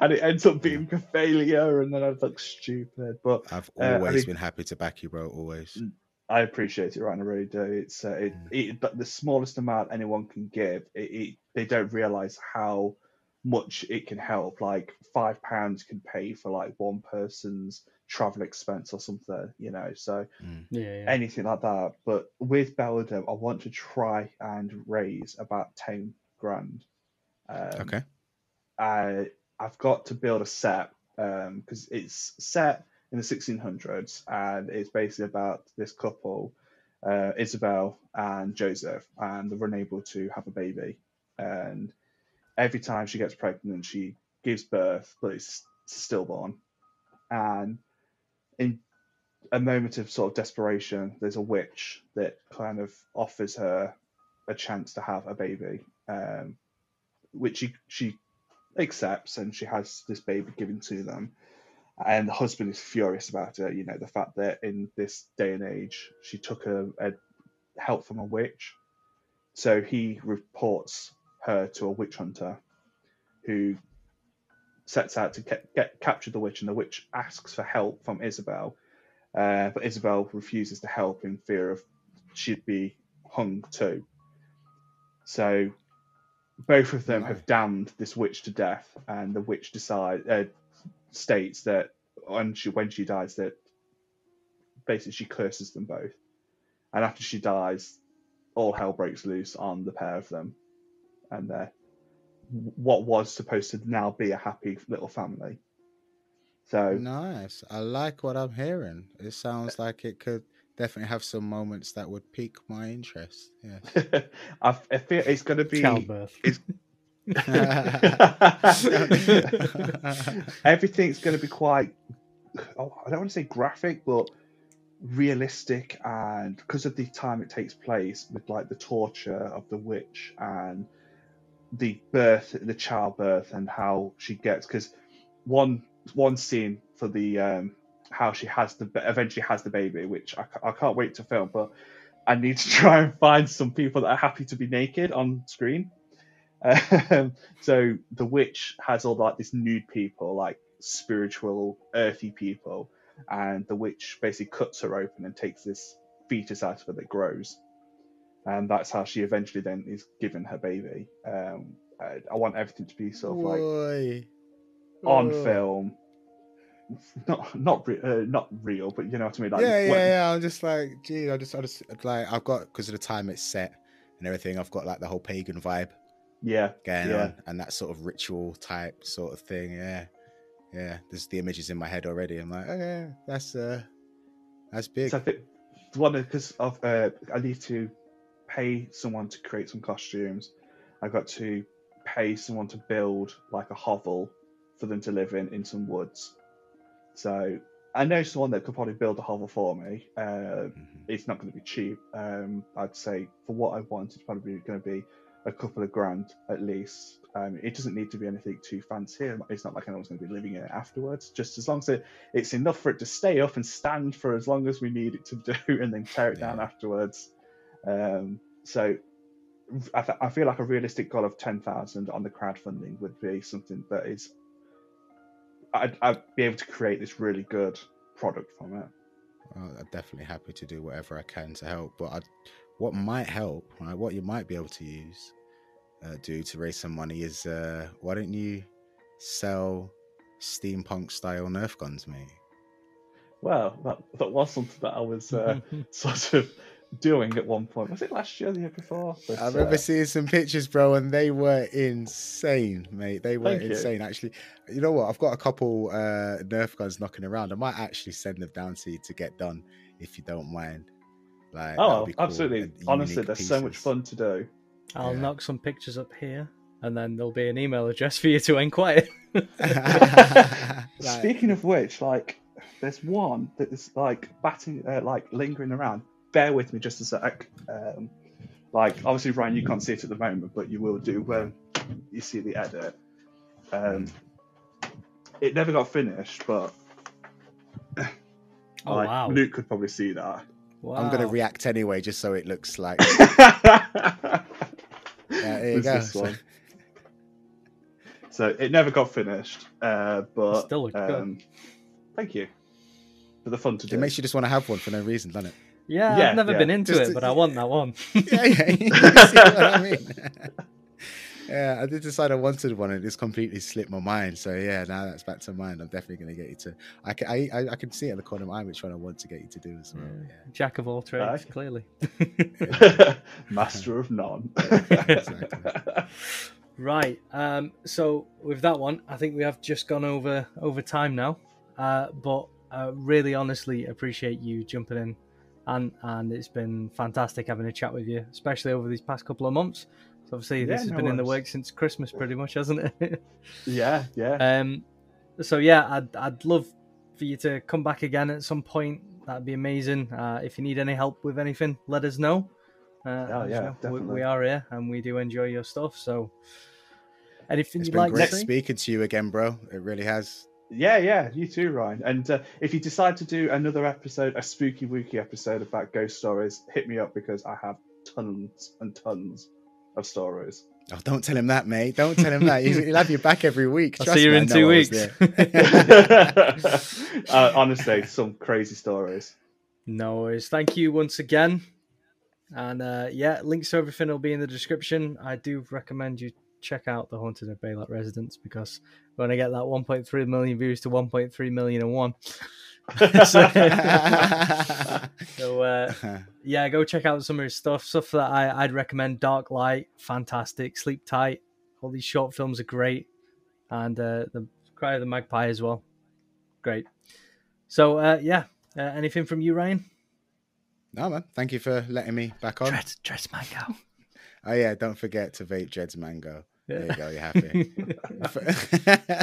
and it ends up being a failure, and then I look stupid? But I've Uh, I always mean- been happy to back you, bro. Always. I appreciate it, right? I really do. It's uh, it, Mm. it, but the smallest amount anyone can give, it, it, they don't realize how much it can help. Like five pounds can pay for like one person's travel expense or something, you know. So Mm. Yeah, yeah. anything like that. But with Belladum, I want to try and raise about ten grand. Um, Okay. I I've got to build a set because it's set in the 1600s and it's basically about this couple, uh, Isabel and Joseph, and they're unable to have a baby. And every time she gets pregnant, she gives birth, but it's stillborn. And in a moment of sort of desperation, there's a witch that kind of offers her a chance to have a baby, um, which she she accepts, and she has this baby given to them. And the husband is furious about it. You know, the fact that in this day and age, she took a, a help from a witch. So he reports her to a witch hunter, who sets out to get, get capture the witch, and the witch asks for help from Isabel. Uh, but Isabel refuses to help in fear of she'd be hung too. So both of them have damned this witch to death, and the witch decide uh, states that when she when she dies that basically she curses them both, and after she dies, all hell breaks loose on the pair of them, and uh, what was supposed to now be a happy little family. So Nice. I like what I'm hearing. It sounds like it could definitely have some moments that would pique my interest. Yeah. I, I feel it's going to be Childbirth. everything's going to be quite oh, i don't want to say graphic but realistic and because of the time it takes place with like the torture of the witch and the birth the childbirth and how she gets because one one scene for the um how she has the eventually has the baby which I, I can't wait to film but i need to try and find some people that are happy to be naked on screen um, so the witch has all like this nude people, like spiritual, earthy people, and the witch basically cuts her open and takes this fetus out of her that grows, and that's how she eventually then is given her baby. Um, I, I want everything to be sort of like on film, not not re- uh, not real, but you know what I mean. Like, yeah, yeah, when- yeah. I'm just like, gee, I just, I just like, I've got because of the time it's set and everything. I've got like the whole pagan vibe yeah, going Yeah. on, and that sort of ritual type sort of thing. Yeah, yeah. There's the images in my head already. I'm like, okay, that's uh, that's big. So I think one because of uh, I need to pay someone to create some costumes. I got to pay someone to build like a hovel for them to live in in some woods. So I know someone that could probably build a hovel for me. Uh, Mhm. it's not going to be cheap. Um, I'd say for what I want, it's probably going to be a couple of grand at least. Um, it doesn't need to be anything too fancy. It's not like anyone's going to be living in it afterwards. Just as long as it, it's enough for it to stay up and stand for as long as we need it to do, and then tear it down afterwards. Um, so I, th- I feel like a realistic goal of ten thousand on the crowdfunding would be something that is. I'd, I'd be able to create this really good product from it. Well, I'm definitely happy to do whatever I can to help. But I, what might help, right? What you might be able to use, uh, do to raise some money is, uh, why don't you sell steampunk style Nerf guns, mate? Well, that that was something that I was uh, sort of doing at one point. Was it last year, or the year before? But, I remember uh, seeing some pictures, bro, and they were insane, mate. They were Thank you. insane. Actually, you know what? I've got a couple uh, Nerf guns knocking around. I might actually send them down to you to get done, if you don't mind. Like, oh, cool. absolutely! Honestly, unique there's so much fun to do. I'll Yeah. knock some pictures up here, and then there'll be an email address for you to inquire. Like- Speaking of which, like, there's one that is like batting, uh, like lingering around. Bear with me just a sec. Um, like, obviously, Ryan, you can't see it at the moment, but you will do when you see the edit. Um, it never got finished, but Oh like, wow! Luke could probably see that. wow. I'm gonna react anyway, just so it looks like. Yeah, there you go. this one. So it never got finished, uh, but Still look good. um, thank you for the fun to do. It makes you just want to have one for no reason, doesn't it? Yeah, Yeah, I've never yeah. been into Just it, to- but I want that one. yeah, yeah. you see what I mean? Yeah, I did decide I wanted one, and it's completely slipped my mind. So yeah, now that's back to mind. I'm definitely going to get you to. I can, I, I, I can see it in the corner of my eye which one I want to get you to do as well. Yeah. Yeah, Jack of all trades, Aye. clearly. Master of none. Exactly. Right. Um, so with that one, I think we have just gone over over time now. Uh, but I really honestly appreciate you jumping in, and and it's been fantastic having a chat with you, especially over these past couple of months. So obviously Yeah, this has no been in the works since Christmas, pretty much, hasn't it? yeah, yeah. um, so yeah, I'd I'd love for you to come back again at some point. That'd be amazing. Uh, if you need any help with anything, let us know. Uh, Oh, as you yeah, know, we, definitely. we are here and we do enjoy your stuff. So anything it's you'd been like great to say? speaking to you again, bro. It really has. Yeah, yeah, you too, Ryan. And uh, if you decide to do another episode, a spooky wookie episode about ghost stories, hit me up because I have tons and tons of stories. Oh, don't tell him that, mate. Don't tell him that. He'll have you back every week. I'll Trust see you me, in two weeks. uh, honestly, some crazy stories. No worries. Thank you once again. And uh, yeah, links to everything will be in the description. I do recommend you check out the Haunted of Baylock Residence because we're going to get that 1.3 million views to 1.3 million and one. So, so, uh, yeah, go check out some of his stuff. Stuff that I, I'd recommend Dark Light, fantastic. Sleep Tight, all these short films are great. And uh, the Cry of the Magpie as well. Great. So, uh, yeah, uh, anything from you, Ryan? no, man. Thank you for letting me back on. Dreads, Dreads Mango. Oh, yeah. Don't forget to vape Jed's Mango. There you go. You're happy.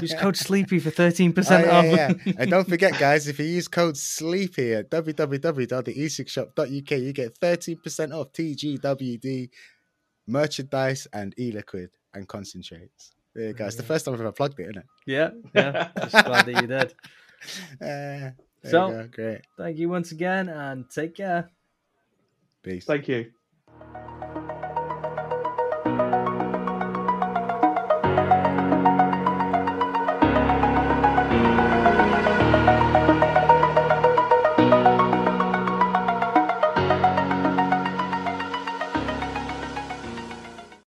Use code SLEEPY for 13% Oh, yeah, off. yeah. and don't forget, guys, if you use code SLEEPY at www.theesigshop.uk, you get 13% off TGWD merchandise and e liquid and concentrates. There you go. It's the first time I've ever plugged it, isn't it? yeah, yeah. Just glad that you did. Uh, So- you. Great. Thank you once again and take care. Peace. Thank you.